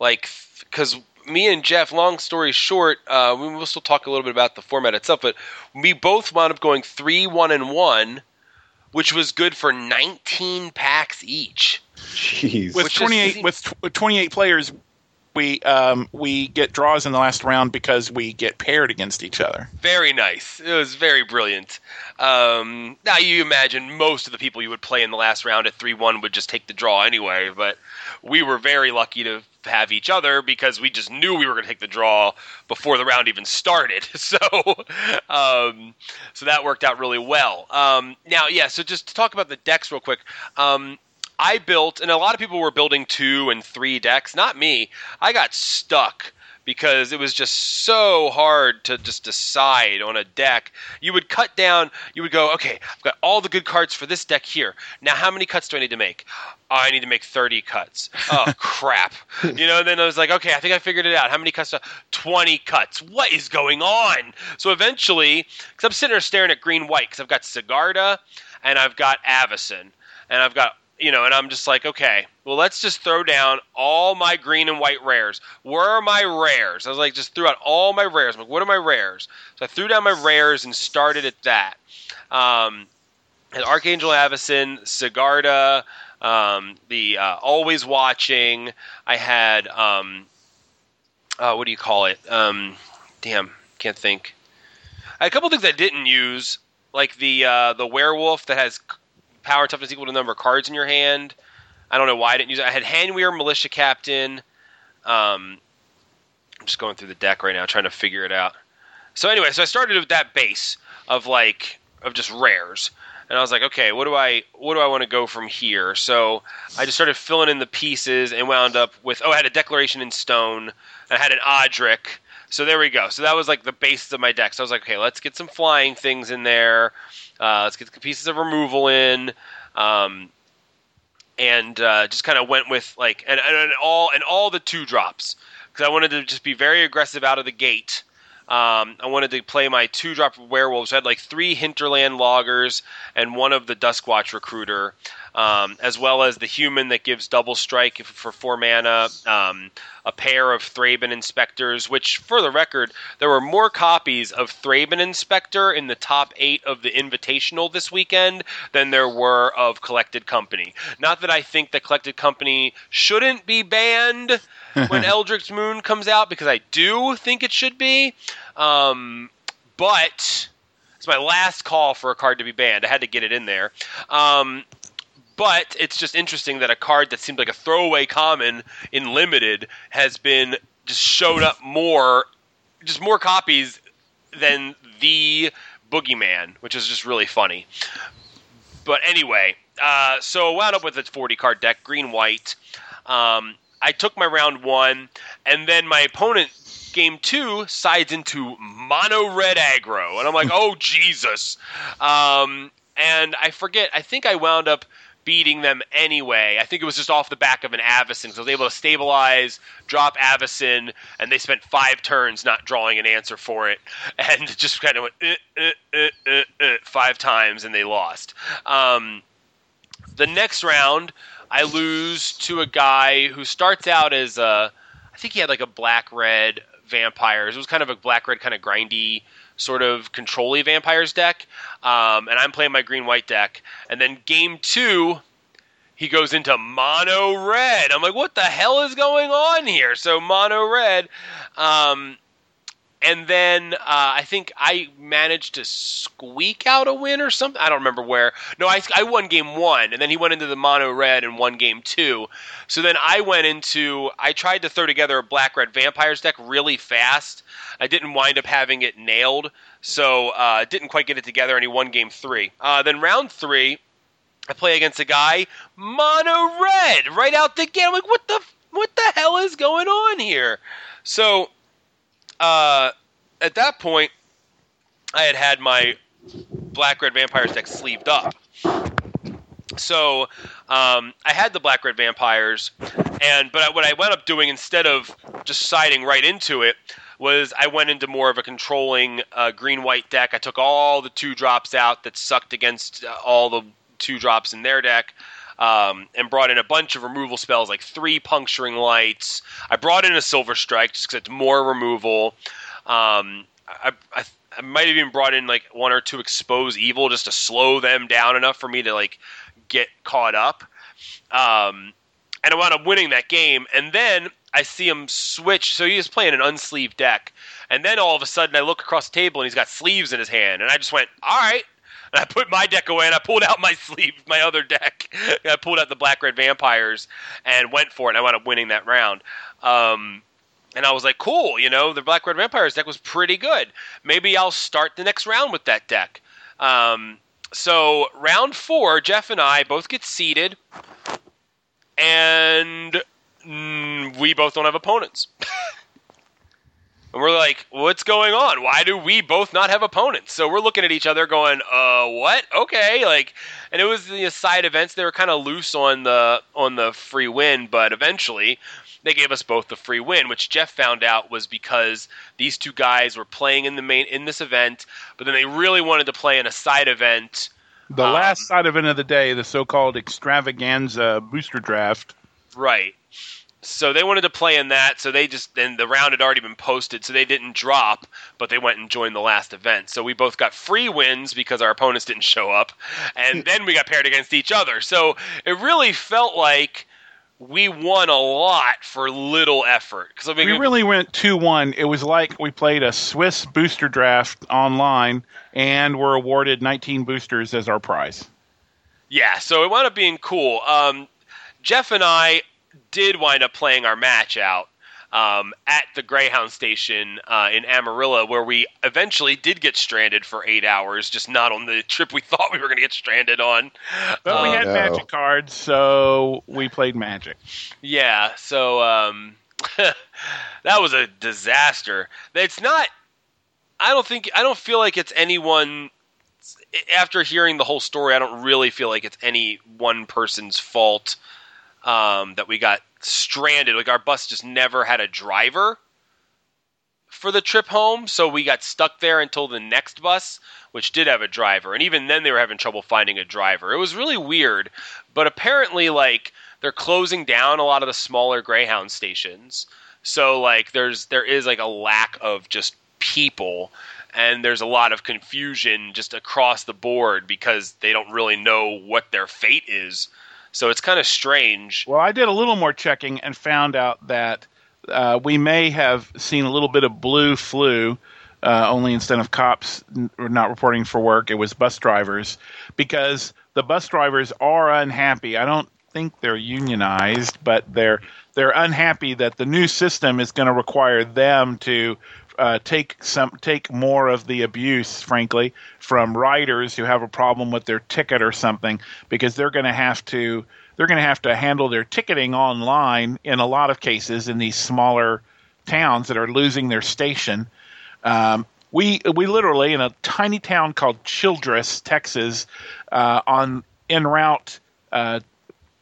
Speaker 1: Like, because me and Jeff, long story short, uh, we will still talk a little bit about the format itself, but we both wound up going three, one, and one, which was good for 19 packs each.
Speaker 4: Jeez.
Speaker 5: With
Speaker 1: Which is-
Speaker 5: twenty eight with twenty eight players, we um, we get draws in the last round because we get paired against each other.
Speaker 1: Very nice. It was very brilliant. Um, now you imagine most of the people you would play in the last round at three one would just take the draw anyway, but we were very lucky to have each other because we just knew we were going to take the draw before the round even started. (laughs) So, um, so that worked out really well. Um, now, yeah. So just to talk about the decks real quick. I built, and a lot of people were building two and three decks. Not me. I got stuck because it was just so hard to just decide on a deck. You would cut down, you would go, okay, I've got all the good cards for this deck here. Now, how many cuts do I need to make? Oh, I need to make 30 cuts. Oh, (laughs) crap. You know, and then I was like, okay, I think I figured it out. How many cuts? Do- 20 cuts. What is going on? So eventually, because I'm sitting there staring at green white, because I've got Sigarda and I've got Avacyn and I've got you know, and I'm just like, okay, well, let's just throw down all my green and white rares. Where are my rares? I was like, just threw out all my rares. I'm like, what are my rares? So I threw down my rares and started at that. Um, had Archangel Avacyn, Sigarda, um, the uh, Always Watching. I had, um, uh, what do you call it? Um, damn, can't think. I had a couple things I didn't use, like the uh, the werewolf that has power toughness equal to the number of cards in your hand. I don't know why I didn't use it. I had Hanweir, Militia Captain. Um, I'm just going through the deck right now, trying to figure it out. So anyway, so I started with that base of like of just rares, and I was like, okay, what do I what do I want to go from here? So I just started filling in the pieces and wound up with oh, I had a Declaration in Stone. I had an Odric. So there we go. So that was like the basis of my deck. So I was like, okay, let's get some flying things in there. Uh, let's get pieces of removal in, um, and uh, just kind of went with like and, and, and all and all the two drops because I wanted to just be very aggressive out of the gate. Um, I wanted to play my two drop werewolves. I had like three hinterland loggers and one of the Duskwatch recruiter, um, as well as the human that gives double strike for four mana, um, a pair of Thraben inspectors. Which, for the record, there were more copies of Thraben Inspector in the top eight of the Invitational this weekend than there were of Collected Company. Not that I think that Collected Company shouldn't be banned (laughs) when Eldritch Moon comes out, because I do think it should be. Um, but it's my last call for a card to be banned. I had to get it in there. Um, but it's just interesting that a card that seemed like a throwaway common in limited has been just showed up more, just more copies than the Boogeyman, which is just really funny. But anyway, uh, so I wound up with a 40 card deck, green white. Um, I took my round one, and then my opponent game two sides into mono red aggro, and I'm like, (laughs) oh Jesus! Um, and I forget. I think I wound up beating them anyway. I think it was just off the back of an Avacyn. So I was able to stabilize, drop Avacyn, and they spent five turns not drawing an answer for it, (laughs) and just kind of went uh, uh, uh, five times, and they lost. Um, the next round, I lose to a guy who starts out as a, I think he had like a black red vampires. It was kind of a black red kind of grindy sort of control vampires deck, um, and I'm playing my green white deck. And then game two, he goes into mono red. I'm like, what the hell is going on here? So mono red. Um, and then uh, I think I managed to squeak out a win or something. I don't remember where. No, I, I won game one, and then he went into the mono red and won game two. So then I went into. I tried to throw together a black red vampires deck really fast. I didn't wind up having it nailed, so uh, didn't quite get it together, and he won game three. Uh, then round three, I play against a guy mono red right out the gate. I'm like, what the what the hell is going on here? So uh, at that point, I had had my black red vampires deck sleeved up. So um, I had the black red vampires, and but what I wound up doing instead of just siding right into it was I went into more of a controlling uh, green white deck. I took all the two drops out that sucked against uh, all the two drops in their deck. Um, and brought in a bunch of removal spells like three puncturing lights. I brought in a silver strike just because it's more removal. Um, I, I, I might have even brought in like one or two expose evil just to slow them down enough for me to like get caught up. Um, and I wound up winning that game. And then I see him switch. So he was playing an unsleeved deck. And then all of a sudden I look across the table and he's got sleeves in his hand. And I just went, all right. And (laughs) I put my deck away and I pulled out my sleeve, my other deck. (laughs) I pulled out the black red vampires and went for it. And I wound up winning that round. Um, and I was like, cool, you know, the black red vampires deck was pretty good. Maybe I'll start the next round with that deck. Um, so round four, Jeff and I both get seated, and mm, we both don't have opponents. (laughs) and we're like, what's going on? Why do we both not have opponents? So we're looking at each other, going, uh, what? Okay, like, and it was the side events. They were kind of loose on the on the free win, but eventually they gave us both the free win, which Jeff found out was because these two guys were playing in the main in this event, but then they really wanted to play in a side event.
Speaker 5: The
Speaker 1: Um,
Speaker 5: last side event of the day, the so-called extravaganza booster draft.
Speaker 1: Right. So they wanted to play in that, so they just and the round had already been posted, so they didn't drop, but they went and joined the last event. So we both got free wins because our opponents didn't show up, and (laughs) then we got paired against each other. So it really felt like we won a lot for little effort. Because I mean,
Speaker 5: We really went 2 1. It was like we played a Swiss booster draft online and were awarded 19 boosters as our prize.
Speaker 1: Yeah, so it wound up being cool. Um, Jeff and I did wind up playing our match out um, at the Greyhound station uh, in Amarillo, where we eventually did get stranded for eight hours, just not on the trip we (laughs) thought we were going to get stranded on.
Speaker 5: But we
Speaker 1: Um,
Speaker 5: had
Speaker 4: no.
Speaker 5: magic cards, so we played magic.
Speaker 1: Yeah, so um, (laughs) that was a disaster. It's not. I don't think. I don't feel like it's anyone. After hearing the whole story, I don't really feel like it's any one person's fault um, that we got stranded. Like our bus just never had a driver for the trip home, so we got stuck there until the next bus, which did have a driver. And even then, they were having trouble finding a driver. It was really weird, but apparently, like they're closing down a lot of the smaller Greyhound stations. So like there's there is like a lack of just people and there's a lot of confusion just across the board because they don't really know what their fate is. So it's kind of strange.
Speaker 5: Well, I did a little more checking and found out that uh, we may have seen a little bit of blue flu. Uh, only instead of cops n- not reporting for work, it was bus drivers because the bus drivers are unhappy. I don't think they're unionized, but they're they're unhappy that the new system is going to require them to uh, take some take more of the abuse, frankly, from riders who have a problem with their ticket or something, because they're going to have to they're going to have to handle their ticketing online in a lot of cases in these smaller towns that are losing their station. Um, we we literally in a tiny town called Childress, Texas, uh, on en route uh,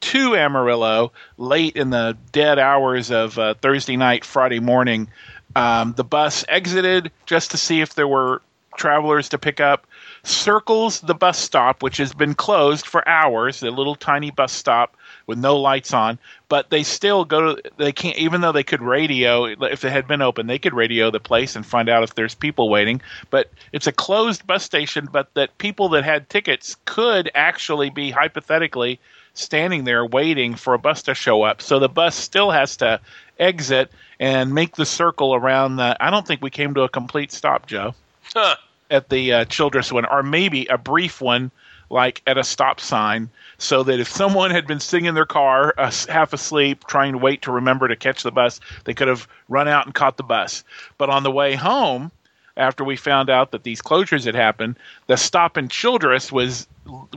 Speaker 5: to Amarillo late in the dead hours of uh, Thursday night, Friday morning. Um, the bus exited just to see if there were travelers to pick up. Circles the bus stop, which has been closed for hours, the little tiny bus stop with no lights on, but they still go to, they can't, even though they could radio, if it had been open, they could radio the place and find out if there's people waiting. But it's a closed bus station, but that people that had tickets could actually be hypothetically standing there waiting for a bus to show up. So the bus still has to exit and make the circle around the. I don't think we came to a complete stop, Joe,
Speaker 1: Huh.
Speaker 5: at the uh, Childress one, or maybe a brief one, like at a stop sign, so that if someone had been sitting in their car, uh, half asleep, trying to wait to remember to catch the bus, they could have run out and caught the bus. But on the way home, after we found out that these closures had happened, the stop in Childress was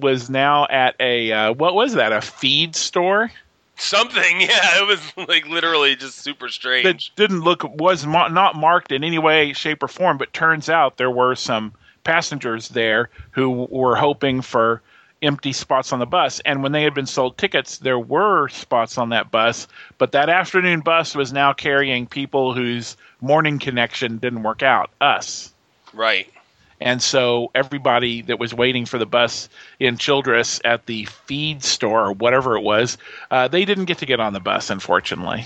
Speaker 5: was now at a uh, what was that? A feed store
Speaker 1: Something, (laughs) yeah. It was like literally just super
Speaker 5: that
Speaker 1: strange.
Speaker 5: didn't look was ma- not marked in any way, shape, or form. But turns out there were some passengers there who were hoping for empty spots on the bus. And when they had been sold tickets, there were spots on that bus. But that afternoon bus was now carrying people whose morning connection didn't work out. Us.
Speaker 1: Right.
Speaker 5: And so everybody that was waiting for the bus in Childress at the feed store or whatever it was, uh, they didn't get to get on the bus, unfortunately.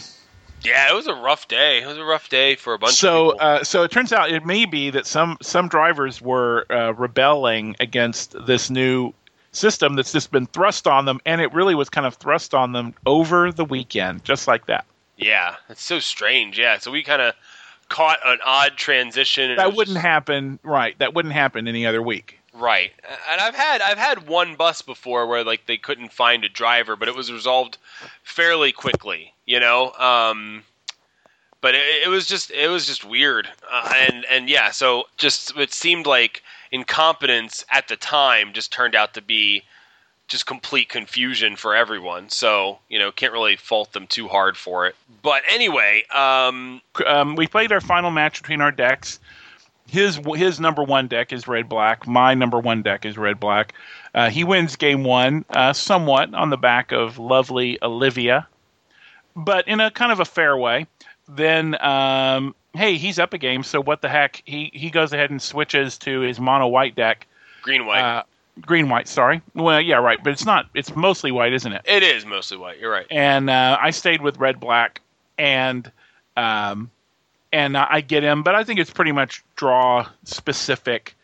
Speaker 1: Yeah, it was a rough day. It was a rough day for a bunch
Speaker 5: so,
Speaker 1: of people.
Speaker 5: uh, so it turns out it may be that some some drivers were uh, rebelling against this new system that's just been thrust on them, and it really was kind of thrust on them over the weekend, just like that.
Speaker 1: yeah, it's so strange. Yeah, so we kind of caught an odd transition.
Speaker 5: That wouldn't
Speaker 1: just-
Speaker 5: happen, right? That wouldn't happen any other week.
Speaker 1: Right, and I've had I've had one bus before where like they couldn't find a driver, but it was resolved fairly quickly. You know, um, but it, it was just it was just weird, uh, and and yeah, so just it seemed like incompetence at the time just turned out to be just complete confusion for everyone. So you know, can't really fault them too hard for it. But anyway, um,
Speaker 5: um, we played our final match between our decks. His his number one deck is red black. My number one deck is red black. Uh, he wins game one, uh, somewhat on the back of lovely Olivia, but in a kind of a fair way. Then, um, hey, he's up a game, so what the heck? He he goes ahead and switches to his mono white deck.
Speaker 1: green white.
Speaker 5: Uh, green white, sorry. Well, yeah, right, but it's not. It's mostly white, isn't it?
Speaker 1: it is mostly white. You're right.
Speaker 5: and uh, I stayed with red black, and um, and I get him, but I think it's pretty much draw specific.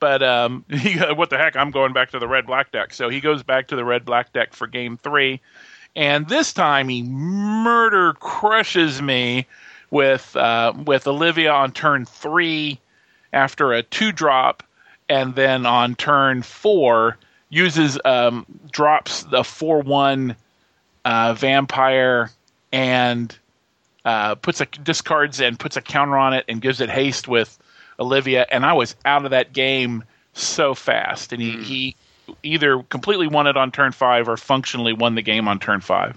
Speaker 5: But um, (laughs) he, what the heck? I'm going back to the red black deck. So he goes back to the red black deck for game three, and this time he murder crushes me with uh, with Olivia on turn three after a two drop, and then on turn four uses um, drops the four one uh, vampire and uh, puts a discards and puts a counter on it and gives it haste with Olivia, and I was out of that game so fast, and he, he either completely won it on turn five or functionally won the game on turn five.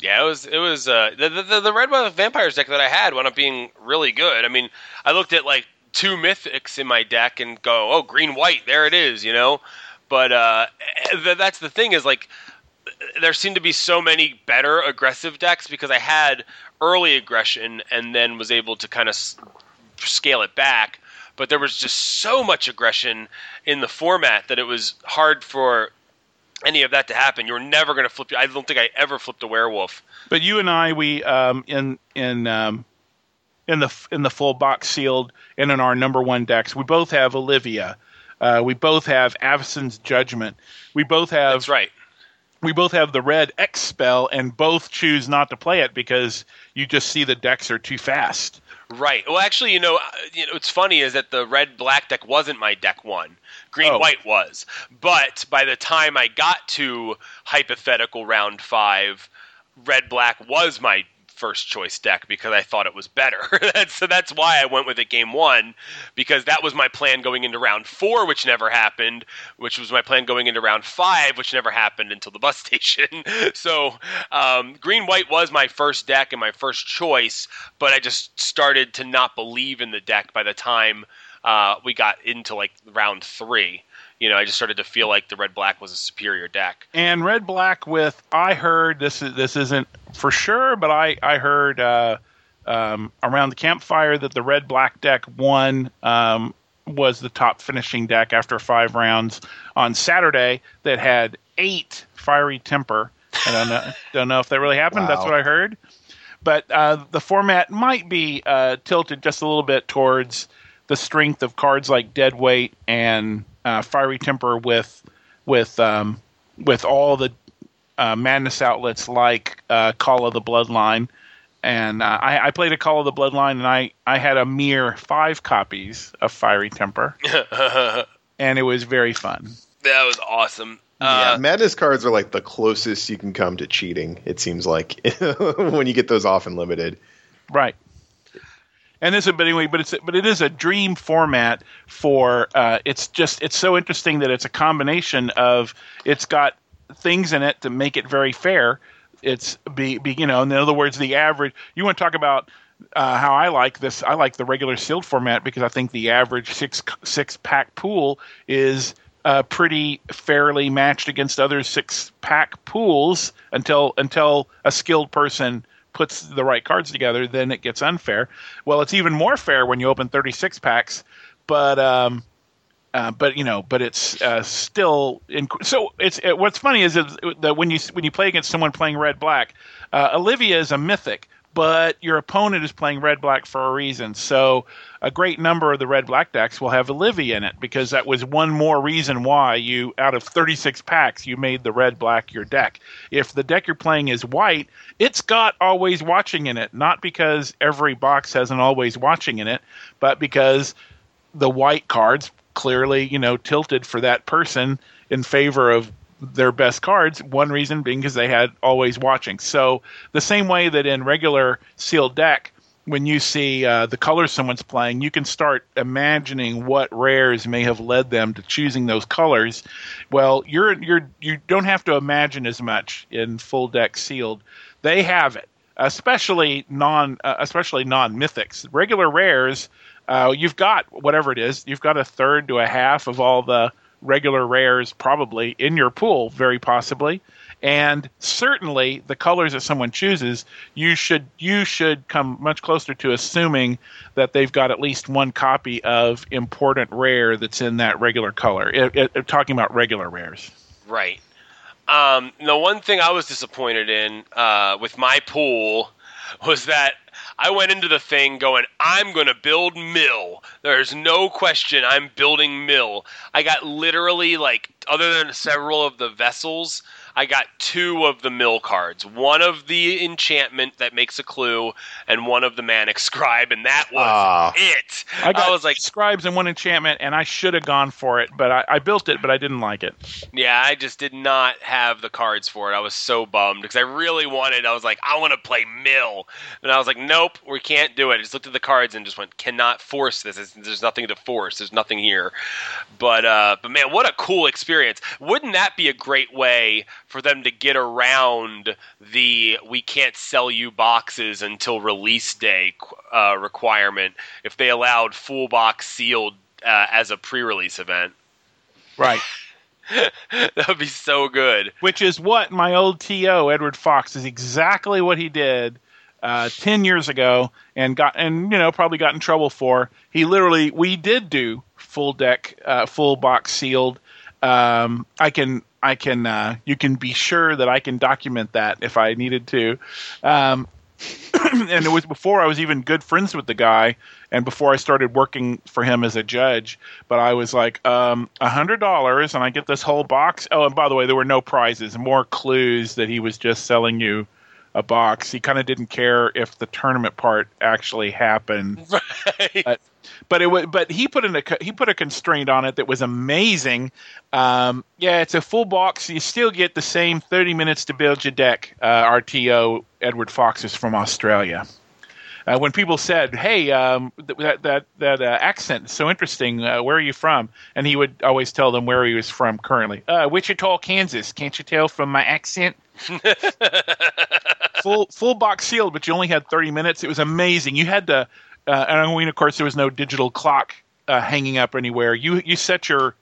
Speaker 1: Yeah, it was it was uh, the, the the red White vampires deck that I had wound up being really good. I mean, I looked at like two mythics in my deck and go, oh, green white, there it is, you know. But uh, th- that's the thing is like there seemed to be so many better aggressive decks because I had early aggression and then was able to kind of s- scale it back. But there was just so much aggression in the format that it was hard for any of that to happen. You're never going to flip. I don't think I ever flipped a werewolf.
Speaker 5: But you and I, we um, in in um, in the in the full box sealed and in our number one decks, we both have Olivia. Uh, we both have Avacyn's Judgment. We both have
Speaker 1: That's right.
Speaker 5: we both have the red X spell, and both choose not to play it because you just see the decks are too fast.
Speaker 1: Right. Well, actually, you know, uh, you know, what's funny is that the red black deck wasn't my deck one. Green
Speaker 5: Oh.
Speaker 1: white was. But by the time I got to hypothetical round five, red black was my first choice deck because I thought it was better. (laughs) So that's why I went with it game one because that was my plan going into round four, which never happened, which was my plan going into round five, which never happened until the bus (laughs) station. so um, green white was my first deck and my first choice, but I just started to not believe in the deck by the time uh, we got into like round three. You know, I just started to feel like the red black was a superior deck.
Speaker 5: And red black with I heard this is this isn't for sure, but I I heard uh, um, around the campfire that the red black deck won um, was the top finishing deck after five rounds on Saturday that had eight fiery temper. I don't know (laughs) don't know if that really happened. That's what I heard. But uh, the format might be uh, tilted just a little bit towards the strength of cards like Deadweight and uh, Fiery Temper with with um, with all the uh, madness outlets like uh, Call of the Bloodline. And uh, I, I played a Call of the Bloodline, and I, I had a mere five copies of Fiery Temper, (laughs) and it was very fun.
Speaker 1: That was awesome.
Speaker 4: yeah,
Speaker 1: Uh,
Speaker 4: madness cards are like the closest you can come to cheating. It seems like (laughs) when you get those off and limited.
Speaker 5: Right. And this, is but anyway, but it's but it is a dream format for. Uh, it's just it's so interesting that it's a combination of it's got things in it to make it very fair. It's be, be you know in other words the average. You want to talk about uh, how I like this? I like the regular sealed format because I think the average six six pack pool is uh, pretty fairly matched against other six pack pools until until a skilled person puts the right cards together, then it gets unfair. Well, it's even more fair when you open 36 packs, but um, uh, but you know, but it's uh, still in, so. It's it, what's funny is that when you when you play against someone playing red black, uh, Olivia is a mythic, but your opponent is playing red black for a reason. So a great number of the red black decks will have Olivia in it because that was one more reason why you out of 36 packs you made the red black your deck. If the deck you're playing is white, it's got always watching in it, not because every box has an always watching in it, but because the white cards clearly, you know, tilted for that person in favor of their best cards. One reason being because they had always watching. So the same way that in regular sealed deck, when you see uh, the colors someone's playing, you can start imagining what rares may have led them to choosing those colors. Well, you're you're you don't have to imagine as much in full deck sealed. They have it, especially non uh, especially non mythics. Regular rares, uh, you've got whatever it is, you've got a third to a half of all the regular rares probably in your pool, very possibly. And certainly the colors that someone chooses you should you should come much closer to assuming that they've got at least one copy of important rare that's in that regular color. It, it, talking about regular rares.
Speaker 1: Right. Um, the one thing i was disappointed in uh, with my pool was that I went into the thing going, I'm going to build mill. There's no question I'm building mill. I got literally like, other than several of the vessels, I got two of the mill cards. One of the enchantment that makes a clue, and one of the manic (laughs) scribe, and that was uh, it.
Speaker 5: I, I, was like scribes and one enchantment, and I should have gone for it, but I, I, built it, but I didn't like it.
Speaker 1: Yeah, I just did not have the cards for it. I was so bummed because I really wanted. I was like, I want to play mill, and I was like, nope, we can't do it. I just looked at the cards and just went, cannot force this. There's nothing to force. There's nothing here. But uh, but man, what a cool experience! Wouldn't that be a great way for them to get around the we can't sell you boxes until release day uh, requirement if they allowed full box sealed uh, as a pre-release event.
Speaker 5: Right. (laughs)
Speaker 1: that would be so good.
Speaker 5: Which is what my old TO Edward Fox is exactly what he did uh, ten years ago, and got and you know probably got in trouble for. He literally we did do full deck, uh, full box sealed. Um, I can I can uh, you can be sure that I can document that if I needed to. Um, (clears throat) and it was before I was even good friends with the guy, and before I started working for him as a judge. But I was like, um, a hundred dollars, and I get this whole box. Oh, and by the way, there were no prizes, more clues that he was just selling you a box. He kind of didn't care if the tournament part actually happened. (laughs) Right. But, but it was, but he put in a he put a constraint on it that was amazing. Um, yeah, it's a full box. You still get the same thirty minutes to build your deck. Uh, RTO Edward Fox is from Australia. Uh, when people said, "Hey, um, that that that uh, accent is so interesting. Uh, where are you from?" and he would always tell them where he was from currently. Uh, Wichita, Kansas. Can't you tell from my accent? (laughs) full full box sealed, but you only had thirty minutes. It was amazing. You had to uh, and I mean, of course, there was no digital clock uh, hanging up anywhere. You you set your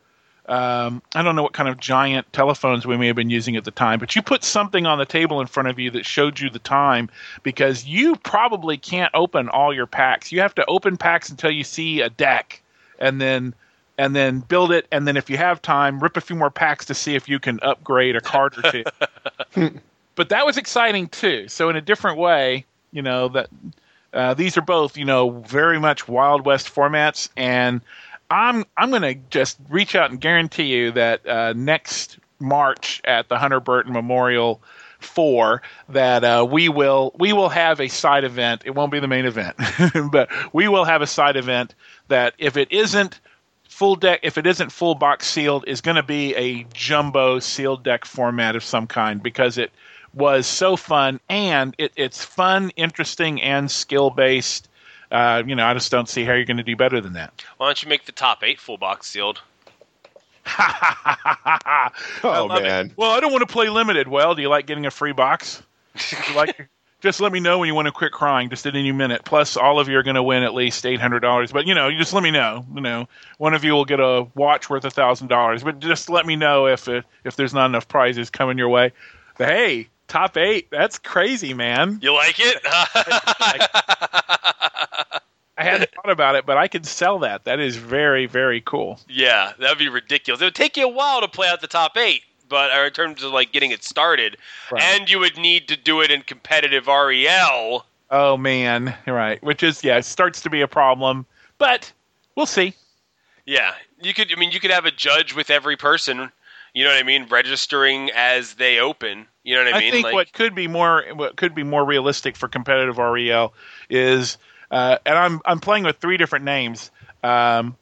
Speaker 5: um, I don't know what kind of giant telephones we may have been using at the time, but you put something on the table in front of you that showed you the time because you probably can't open all your packs. You have to open packs until you see a deck, and then and then build it, and then if you have time, rip a few more packs to see if you can upgrade a card or two. (laughs) but that was exciting too. So in a different way, you know that uh, these are both, you know, very much Wild West formats, and I'm I'm going to just reach out and guarantee you that uh, next March at the Hunter Burton Memorial Four that uh, we will we will have a side event. It won't be the main event, (laughs) but we will have a side event that if it isn't full deck, if it isn't full box sealed, is going to be a jumbo sealed deck format of some kind because it was so fun, and it, it's fun, interesting, and skill based. Uh, you know, I just don't see how you're going to do better than that.
Speaker 1: Why don't you make the top eight full box sealed? (laughs)
Speaker 4: oh man!
Speaker 5: It. Well, I don't want to play limited. Well, do you like getting a free box? (laughs) like, just let me know when you want to quit crying, just at any minute. Plus, all of you are going to win at least eight hundred dollars. But you know, you just let me know. You know, one of you will get a watch worth a thousand dollars. But just let me know if it, if there's not enough prizes coming your way. But hey, top eight. That's crazy, man.
Speaker 1: You like it? (laughs)
Speaker 5: I hadn't thought about it, but I could sell that. That is very, very cool.
Speaker 1: Yeah, that'd be ridiculous. It would take you a while to play out the top eight, but in terms of like getting it started, right. and you would need to do it in competitive REL.
Speaker 5: Oh man, right. Which is yeah, starts to be a problem, but we'll see.
Speaker 1: Yeah, you could. I mean, you could have a judge with every person. You know what I mean? Registering as they open. You know what I mean?
Speaker 5: I think like, what could be more what could be more realistic for competitive REL is, uh, and I'm I'm playing with three different names. Um,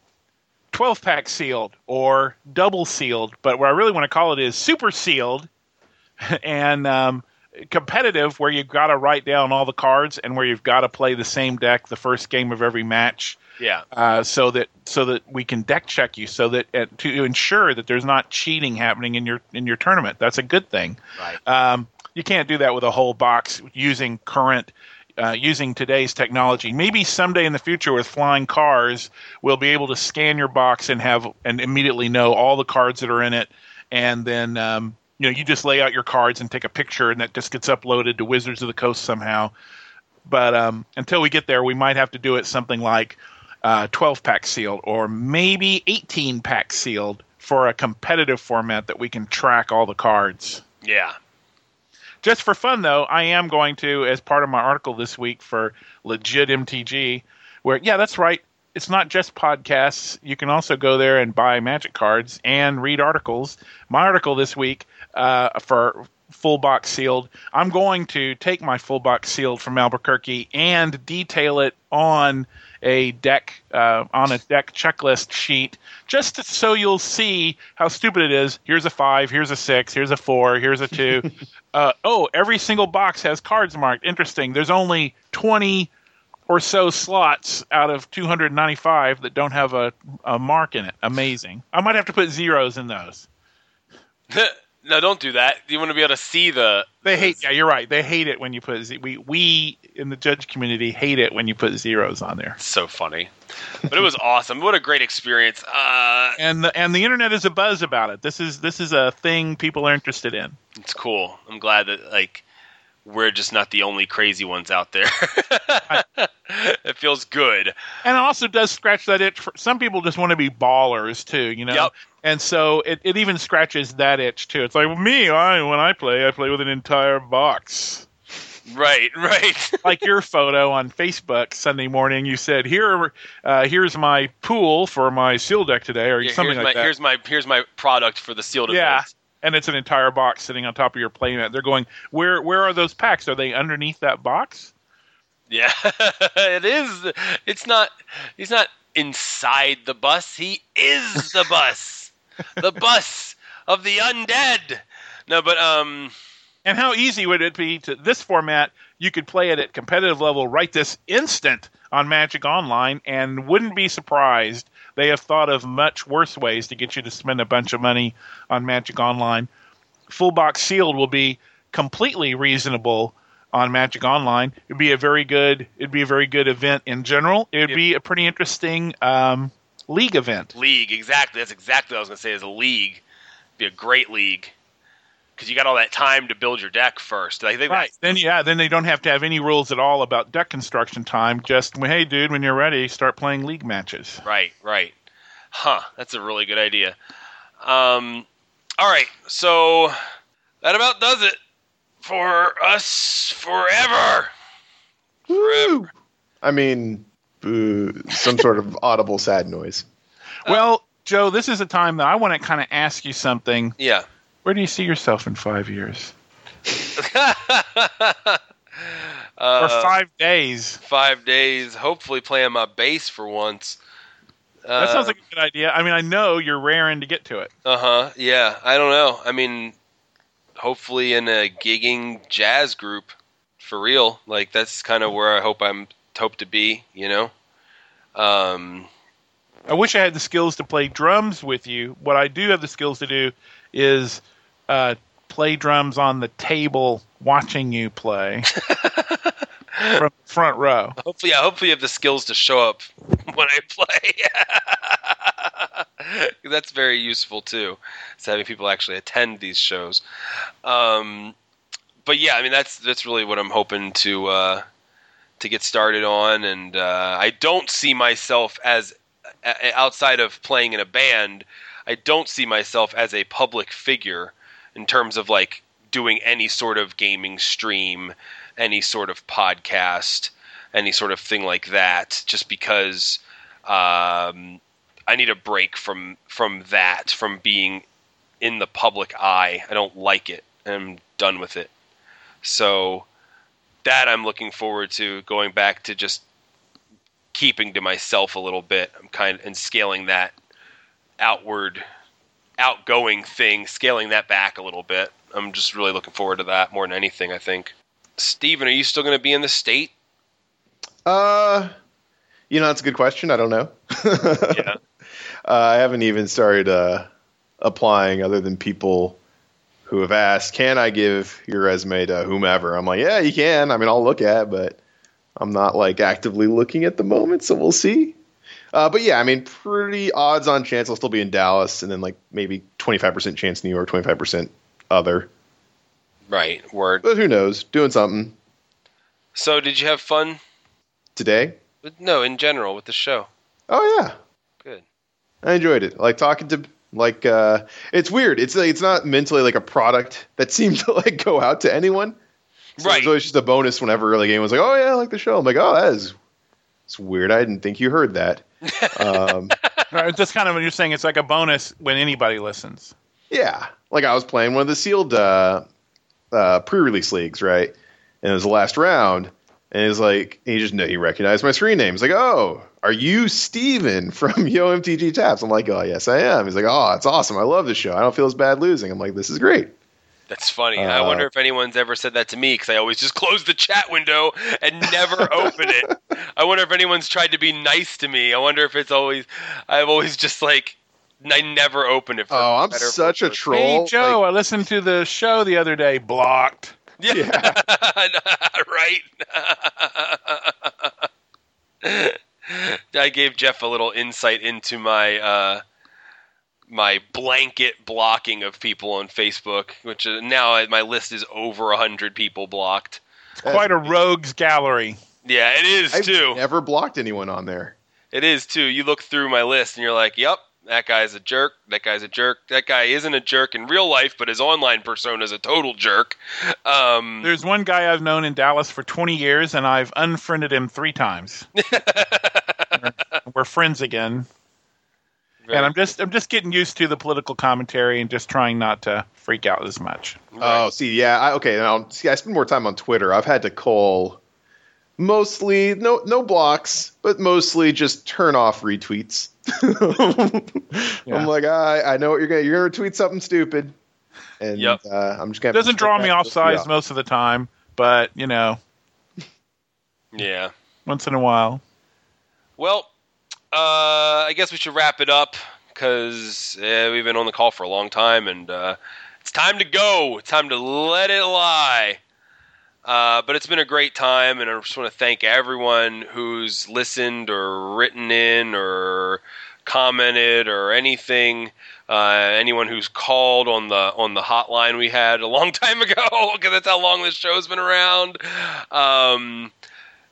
Speaker 5: 12 pack sealed or double sealed, but what I really want to call it is super sealed (laughs) and um, competitive, where you've got to write down all the cards and where you've got to play the same deck the first game of every match.
Speaker 1: Yeah.
Speaker 5: Uh, so that so that we can deck check you, so that uh, to ensure that there's not cheating happening in your in your tournament. That's a good thing.
Speaker 1: Right.
Speaker 5: Um, you can't do that with a whole box using current uh, using today's technology. Maybe someday in the future with flying cars, we'll be able to scan your box and have and immediately know all the cards that are in it, and then um, you know you just lay out your cards and take a picture, and that just gets uploaded to Wizards of the Coast somehow. But um, until we get there, we might have to do it something like uh, 12 pack sealed or maybe 18 pack sealed for a competitive format that we can track all the cards.
Speaker 1: Yeah.
Speaker 5: Just for fun, though, I am going to, as part of my article this week for Legit MTG, where, yeah, that's right. It's not just podcasts. You can also go there and buy magic cards and read articles. My article this week uh, for full box sealed, I'm going to take my full box sealed from Albuquerque and detail it on a deck uh, on a deck checklist sheet just to, so you'll see how stupid it is. Here's a five, here's a six, here's a four, here's a two. (laughs) uh, oh, every single box has cards marked. Interesting. There's only 20 or so slots out of 295 that don't have a, a mark in it. Amazing. I might have to put zeros in those. (laughs)
Speaker 1: no, don't do that. You want to be able to see the.
Speaker 5: They hate. Yeah, you're right. They hate it when you put. Z- we we in the judge community hate it when you put zeros on there.
Speaker 1: So funny, but it was (laughs) awesome. What a great experience. Uh,
Speaker 5: And the and the internet is a buzz about it. This is this is a thing people are interested in.
Speaker 1: it's cool. I'm glad that like we're just not the only crazy ones out there. (laughs) it feels good.
Speaker 5: And it also does scratch that itch. For, some people just want to be ballers too, you know.
Speaker 1: Yep.
Speaker 5: And so it, it even scratches that itch too. It's like me, I when I play, I play with an entire box.
Speaker 1: Right, (laughs) right.
Speaker 5: like your photo on Facebook Sunday morning, you said, "Here, uh, here's my pool for my seal deck today," or
Speaker 1: Yeah,
Speaker 5: something like
Speaker 1: my
Speaker 5: that.
Speaker 1: here's my here's my product for the sealed
Speaker 5: yeah,
Speaker 1: event.
Speaker 5: And it's an entire box sitting on top of your playmat. They're going, "Where, where are those packs? Are they underneath that box?"
Speaker 1: Yeah, (laughs) it is. It's not. He's not inside the bus. He is the bus. the bus of the undead. No, but um,
Speaker 5: And how easy would it be to this format? You could play it at competitive level right this instant on Magic Online, and wouldn't be surprised. They have thought of much worse ways to get you to spend a bunch of money on Magic Online. Full box sealed will be completely reasonable on Magic Online. It'd be a very good. It'd be a very good event in general. It would
Speaker 1: Yep.
Speaker 5: be a pretty interesting um, league event.
Speaker 1: league exactly. That's exactly what I was gonna say. Is a league. Be a great league because you got all that time to build your deck first. I think
Speaker 5: Right. Then yeah, then they don't have to have any rules at all about deck construction time. Just hey, dude, when you're ready, start playing league matches.
Speaker 1: Right, right. Huh, that's a really good idea. Um, all right, so that about does it for us forever.
Speaker 4: Woo! I mean, boo, some sort of (laughs) audible sad noise.
Speaker 5: well, Joe, this is a time that I want to kind of ask you something.
Speaker 1: Yeah.
Speaker 5: Where do you see yourself in five years (laughs)
Speaker 1: uh,
Speaker 5: or five days?
Speaker 1: five days. Hopefully, playing my bass for once.
Speaker 5: That sounds like a good idea. I mean, I know you're raring to get to it.
Speaker 1: Uh huh. Yeah. I don't know. I mean, hopefully in a gigging jazz group, for real. Like that's kind of where I hope I'm hope to be. You know. Um.
Speaker 5: I wish I had the skills to play drums with you. What I do have the skills to do is uh, play drums on the table, watching you play (laughs) from the front row.
Speaker 1: Hopefully, yeah, hopefully you have the skills to show up (laughs) when I play. (laughs) That's very useful too. Is having people actually attend these shows. Um, but yeah, I mean that's that's really what I'm hoping to uh, to get started on, and uh, I don't see myself as outside of playing in a band. I don't see myself as a public figure in terms of like doing any sort of gaming stream, any sort of podcast, any sort of thing like that. Just because um, I need a break from from that, from being in the public eye. I don't like it. I'm done with it. So that I'm looking forward to going back to just keeping to myself a little bit. I'm kind of and scaling that outward, outgoing thing, scaling that back a little bit. I'm just really looking forward to that more than anything. I think. Stephen, are you still going to be in the state?
Speaker 4: Uh, you know, that's a good question. I don't know. (laughs)
Speaker 1: Yeah.
Speaker 4: Uh, I haven't even started uh, applying, other than people who have asked, "Can I give your resume to whomever?" I'm like, "Yeah, you can. I mean, I'll look at, but I'm not like actively looking at the moment, so we'll see." Uh, but yeah, I mean, pretty odds on chance I'll still be in Dallas, and then like maybe 25% chance New York, 25% other.
Speaker 1: Right. Word.
Speaker 4: But who knows? Doing something
Speaker 1: So, did you have fun?
Speaker 4: today.
Speaker 1: No, in general with the show.
Speaker 4: Oh yeah,
Speaker 1: Good.
Speaker 4: I enjoyed it. Like talking to like uh it's weird. It's like, it's not mentally like a product that (laughs) seems to like go out to anyone. So
Speaker 1: Right.
Speaker 4: It's always just a bonus whenever like anyone was like, "Oh yeah, I like the show." I'm like, "Oh, that is it's weird. I didn't think you heard that." Um, (laughs)
Speaker 5: It's just kind of when you're saying it's like a bonus when anybody listens.
Speaker 4: yeah, like I was playing one of the sealed uh, uh, pre-release leagues, right? And it was the last round, and he's like, he just no he recognized my screen name. He's like, "Oh, are you Stephen from (laughs) Yo MTG Taps?" I'm like, "Oh, yes, I am." He's like, "Oh, it's awesome. I love this show. I don't feel as bad losing." I'm like, "This is great."
Speaker 1: That's funny. I
Speaker 4: Uh,
Speaker 1: wonder if anyone's ever said that to me because I always just close the chat window and never (laughs) open it. I wonder if anyone's tried to be nice to me. I wonder if it's always. I've always just like. I never open it. For
Speaker 4: Oh, I'm
Speaker 1: better or
Speaker 4: such a troll.
Speaker 5: Hey Joe, I listened to the show the other day. Blocked. (laughs)
Speaker 1: Yeah. right. (laughs) I gave Jeff a little insight into my uh, my blanket blocking of people on Facebook, which is, now my list is over hundred people blocked.
Speaker 5: It's quite a rogues gallery.
Speaker 1: Yeah, it is
Speaker 4: I've
Speaker 1: too.
Speaker 4: never blocked anyone on there.
Speaker 1: It is too. You look through my list and you're like, "Yep, that guy's a jerk. That guy's a jerk. That guy isn't a jerk in real life, but his online persona is a total jerk." Um,
Speaker 5: There's one guy I've known in Dallas for 20 years, and I've unfriended him three times. we're, (laughs) we're friends again, and I'm just I'm just getting used to the political commentary and just trying not to freak out as much.
Speaker 4: Oh, see, yeah, I, okay. Now, see, I spend more time on Twitter. I've had to call mostly no no blocks, but mostly just turn off retweets. (laughs)
Speaker 5: Yeah.
Speaker 4: I'm like, I, I know what you're gonna you're gonna tweet something stupid, and
Speaker 1: Yep.
Speaker 4: uh, I'm just gonna.
Speaker 5: It doesn't draw me off sides most of the time, but you know,
Speaker 1: yeah.
Speaker 5: once in a while.
Speaker 1: Well, uh, I guess we should wrap it up because we've been on the call for a long time, and uh, it's time to go. It's time to let it lie. Uh, but it's been a great time, and I just want to thank everyone who's listened or written in or commented or anything. Uh, anyone who's called on the on the hotline we had a long (laughs) time ago, because that's how long this show's been around. Um,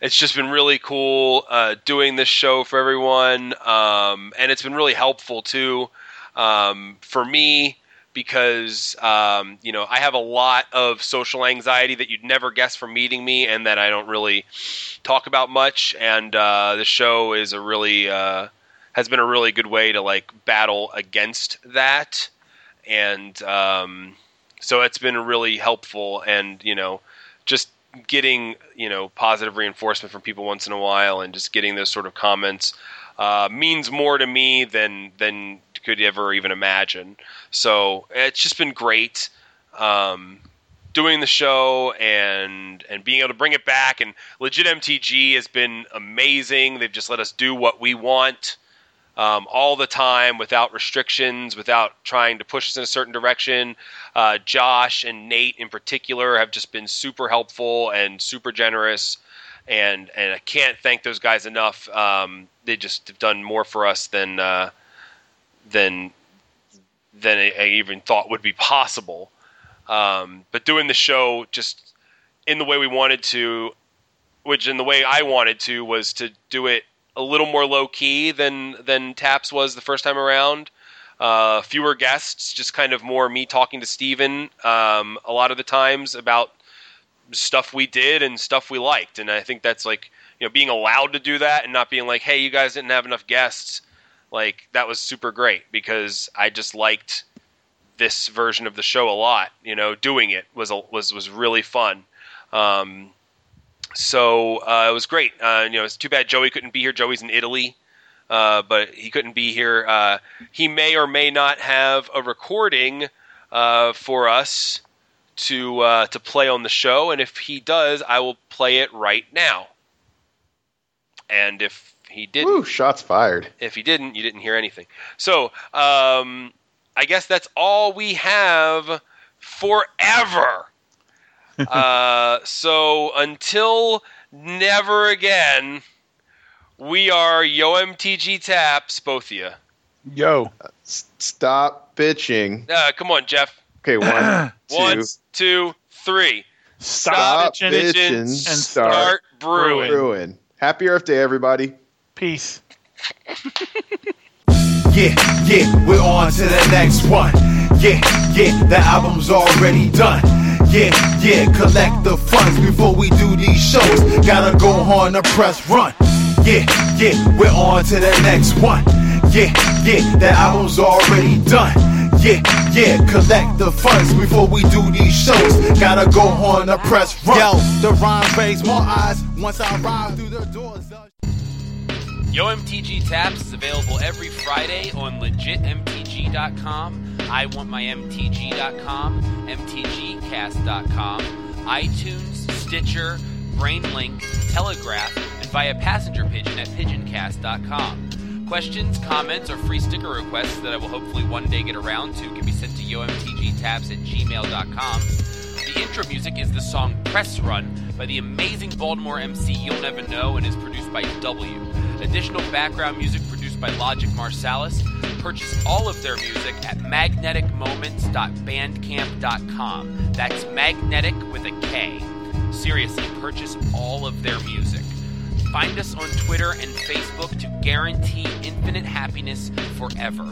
Speaker 1: it's just been really cool uh, doing this show for everyone, um, and it's been really helpful too um, for me because um, you know I have a lot of social anxiety that you'd never guess from meeting me, and that I don't really talk about much. And uh, the show is a really uh, has been a really good way to like battle against that, and um, so it's been really helpful. And you know, just getting you know positive reinforcement from people once in a while, and just getting those sort of comments uh, means more to me than than could ever even imagine. So it's just been great um, doing the show and and being able to bring it back. And legit MTG has been amazing. They've just let us do what we want um, all the time without restrictions, without trying to push us in a certain direction. Uh, Josh and Nate in particular have just been super helpful and super generous, and and I can't thank those guys enough. Um, they just have done more for us than uh, than than I I even thought would be possible. Um, but doing the show just in the way we wanted to, which in the way I wanted to, was to do it a little more low key than than Taps was the first time around. Uh, fewer guests, just kind of more me talking to Stephen um, a lot of the times about stuff we did and stuff we liked. And I think that's like, you know, being allowed to do that and not being like, hey, you guys didn't have enough guests. Like, that was super great because I just liked this version of the show a lot. You know, doing it was, a, was, was really fun. Um, so uh, it was great. Uh, you know, it's too bad Joey couldn't be here. Joey's in Italy. uh, but he couldn't be here. Uh, he may or may not have a recording uh, for us to uh, to play on the show, and if he does, I will play it right now. And if he didn't,
Speaker 4: Woo, shots fired.
Speaker 1: if he didn't, you didn't hear anything. So um, I guess that's all we have forever. Uh, so until never again, we are Yo MTG Taps, both of you.
Speaker 5: Yo.
Speaker 4: S- stop bitching.
Speaker 1: Uh, come on, Jeff.
Speaker 4: Okay, one, (clears throat)
Speaker 1: One,
Speaker 4: two.
Speaker 1: two, three.
Speaker 5: Stop,
Speaker 4: Stop
Speaker 5: bitching
Speaker 4: bitching
Speaker 5: and
Speaker 4: start
Speaker 1: Start brewing.
Speaker 4: Ruin. Happy Earth Day, everybody.
Speaker 5: Peace. (laughs)
Speaker 3: Yeah, yeah, we're on to the next one. Yeah, yeah, the album's already done. Yeah, yeah, collect the funds before we do these shows. Gotta go on a press run. Yeah, yeah, we're on to the next one. Yeah, yeah, that album's already done. Yeah, yeah, collect the funds before we do these shows. Gotta go on a press run. Yo, the rhyme raise more eyes once I ride through the doors.
Speaker 6: Yo MTG Taps is available every Friday on legitmtg.com, iwantmymtg.com, mtgcast.com, iTunes, Stitcher, BrainLink, Telegraph, and via passenger pigeon at pigeoncast.com. Questions, comments, or free sticker requests that I will hopefully one day get around to can be sent to yomtgtaps at gmail.com. The intro music is the song Press Run by the amazing Baltimore MC You'll Never Know and is produced by W. Additional background music produced by Logic Marsalis. Purchase all of their music at magnetikmoments.bandcamp.com. That's magnetic with a K. Seriously, purchase all of their music. Find us on Twitter and Facebook to guarantee infinite happiness forever.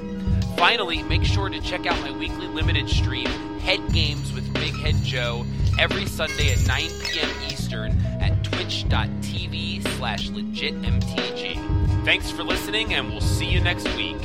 Speaker 6: Finally, make sure to check out my weekly limited stream, Head Games with Big Head Joe, every Sunday at 9 p.m. Eastern at twitch.tv slash legitmtg. Thanks for listening, and we'll see you next week.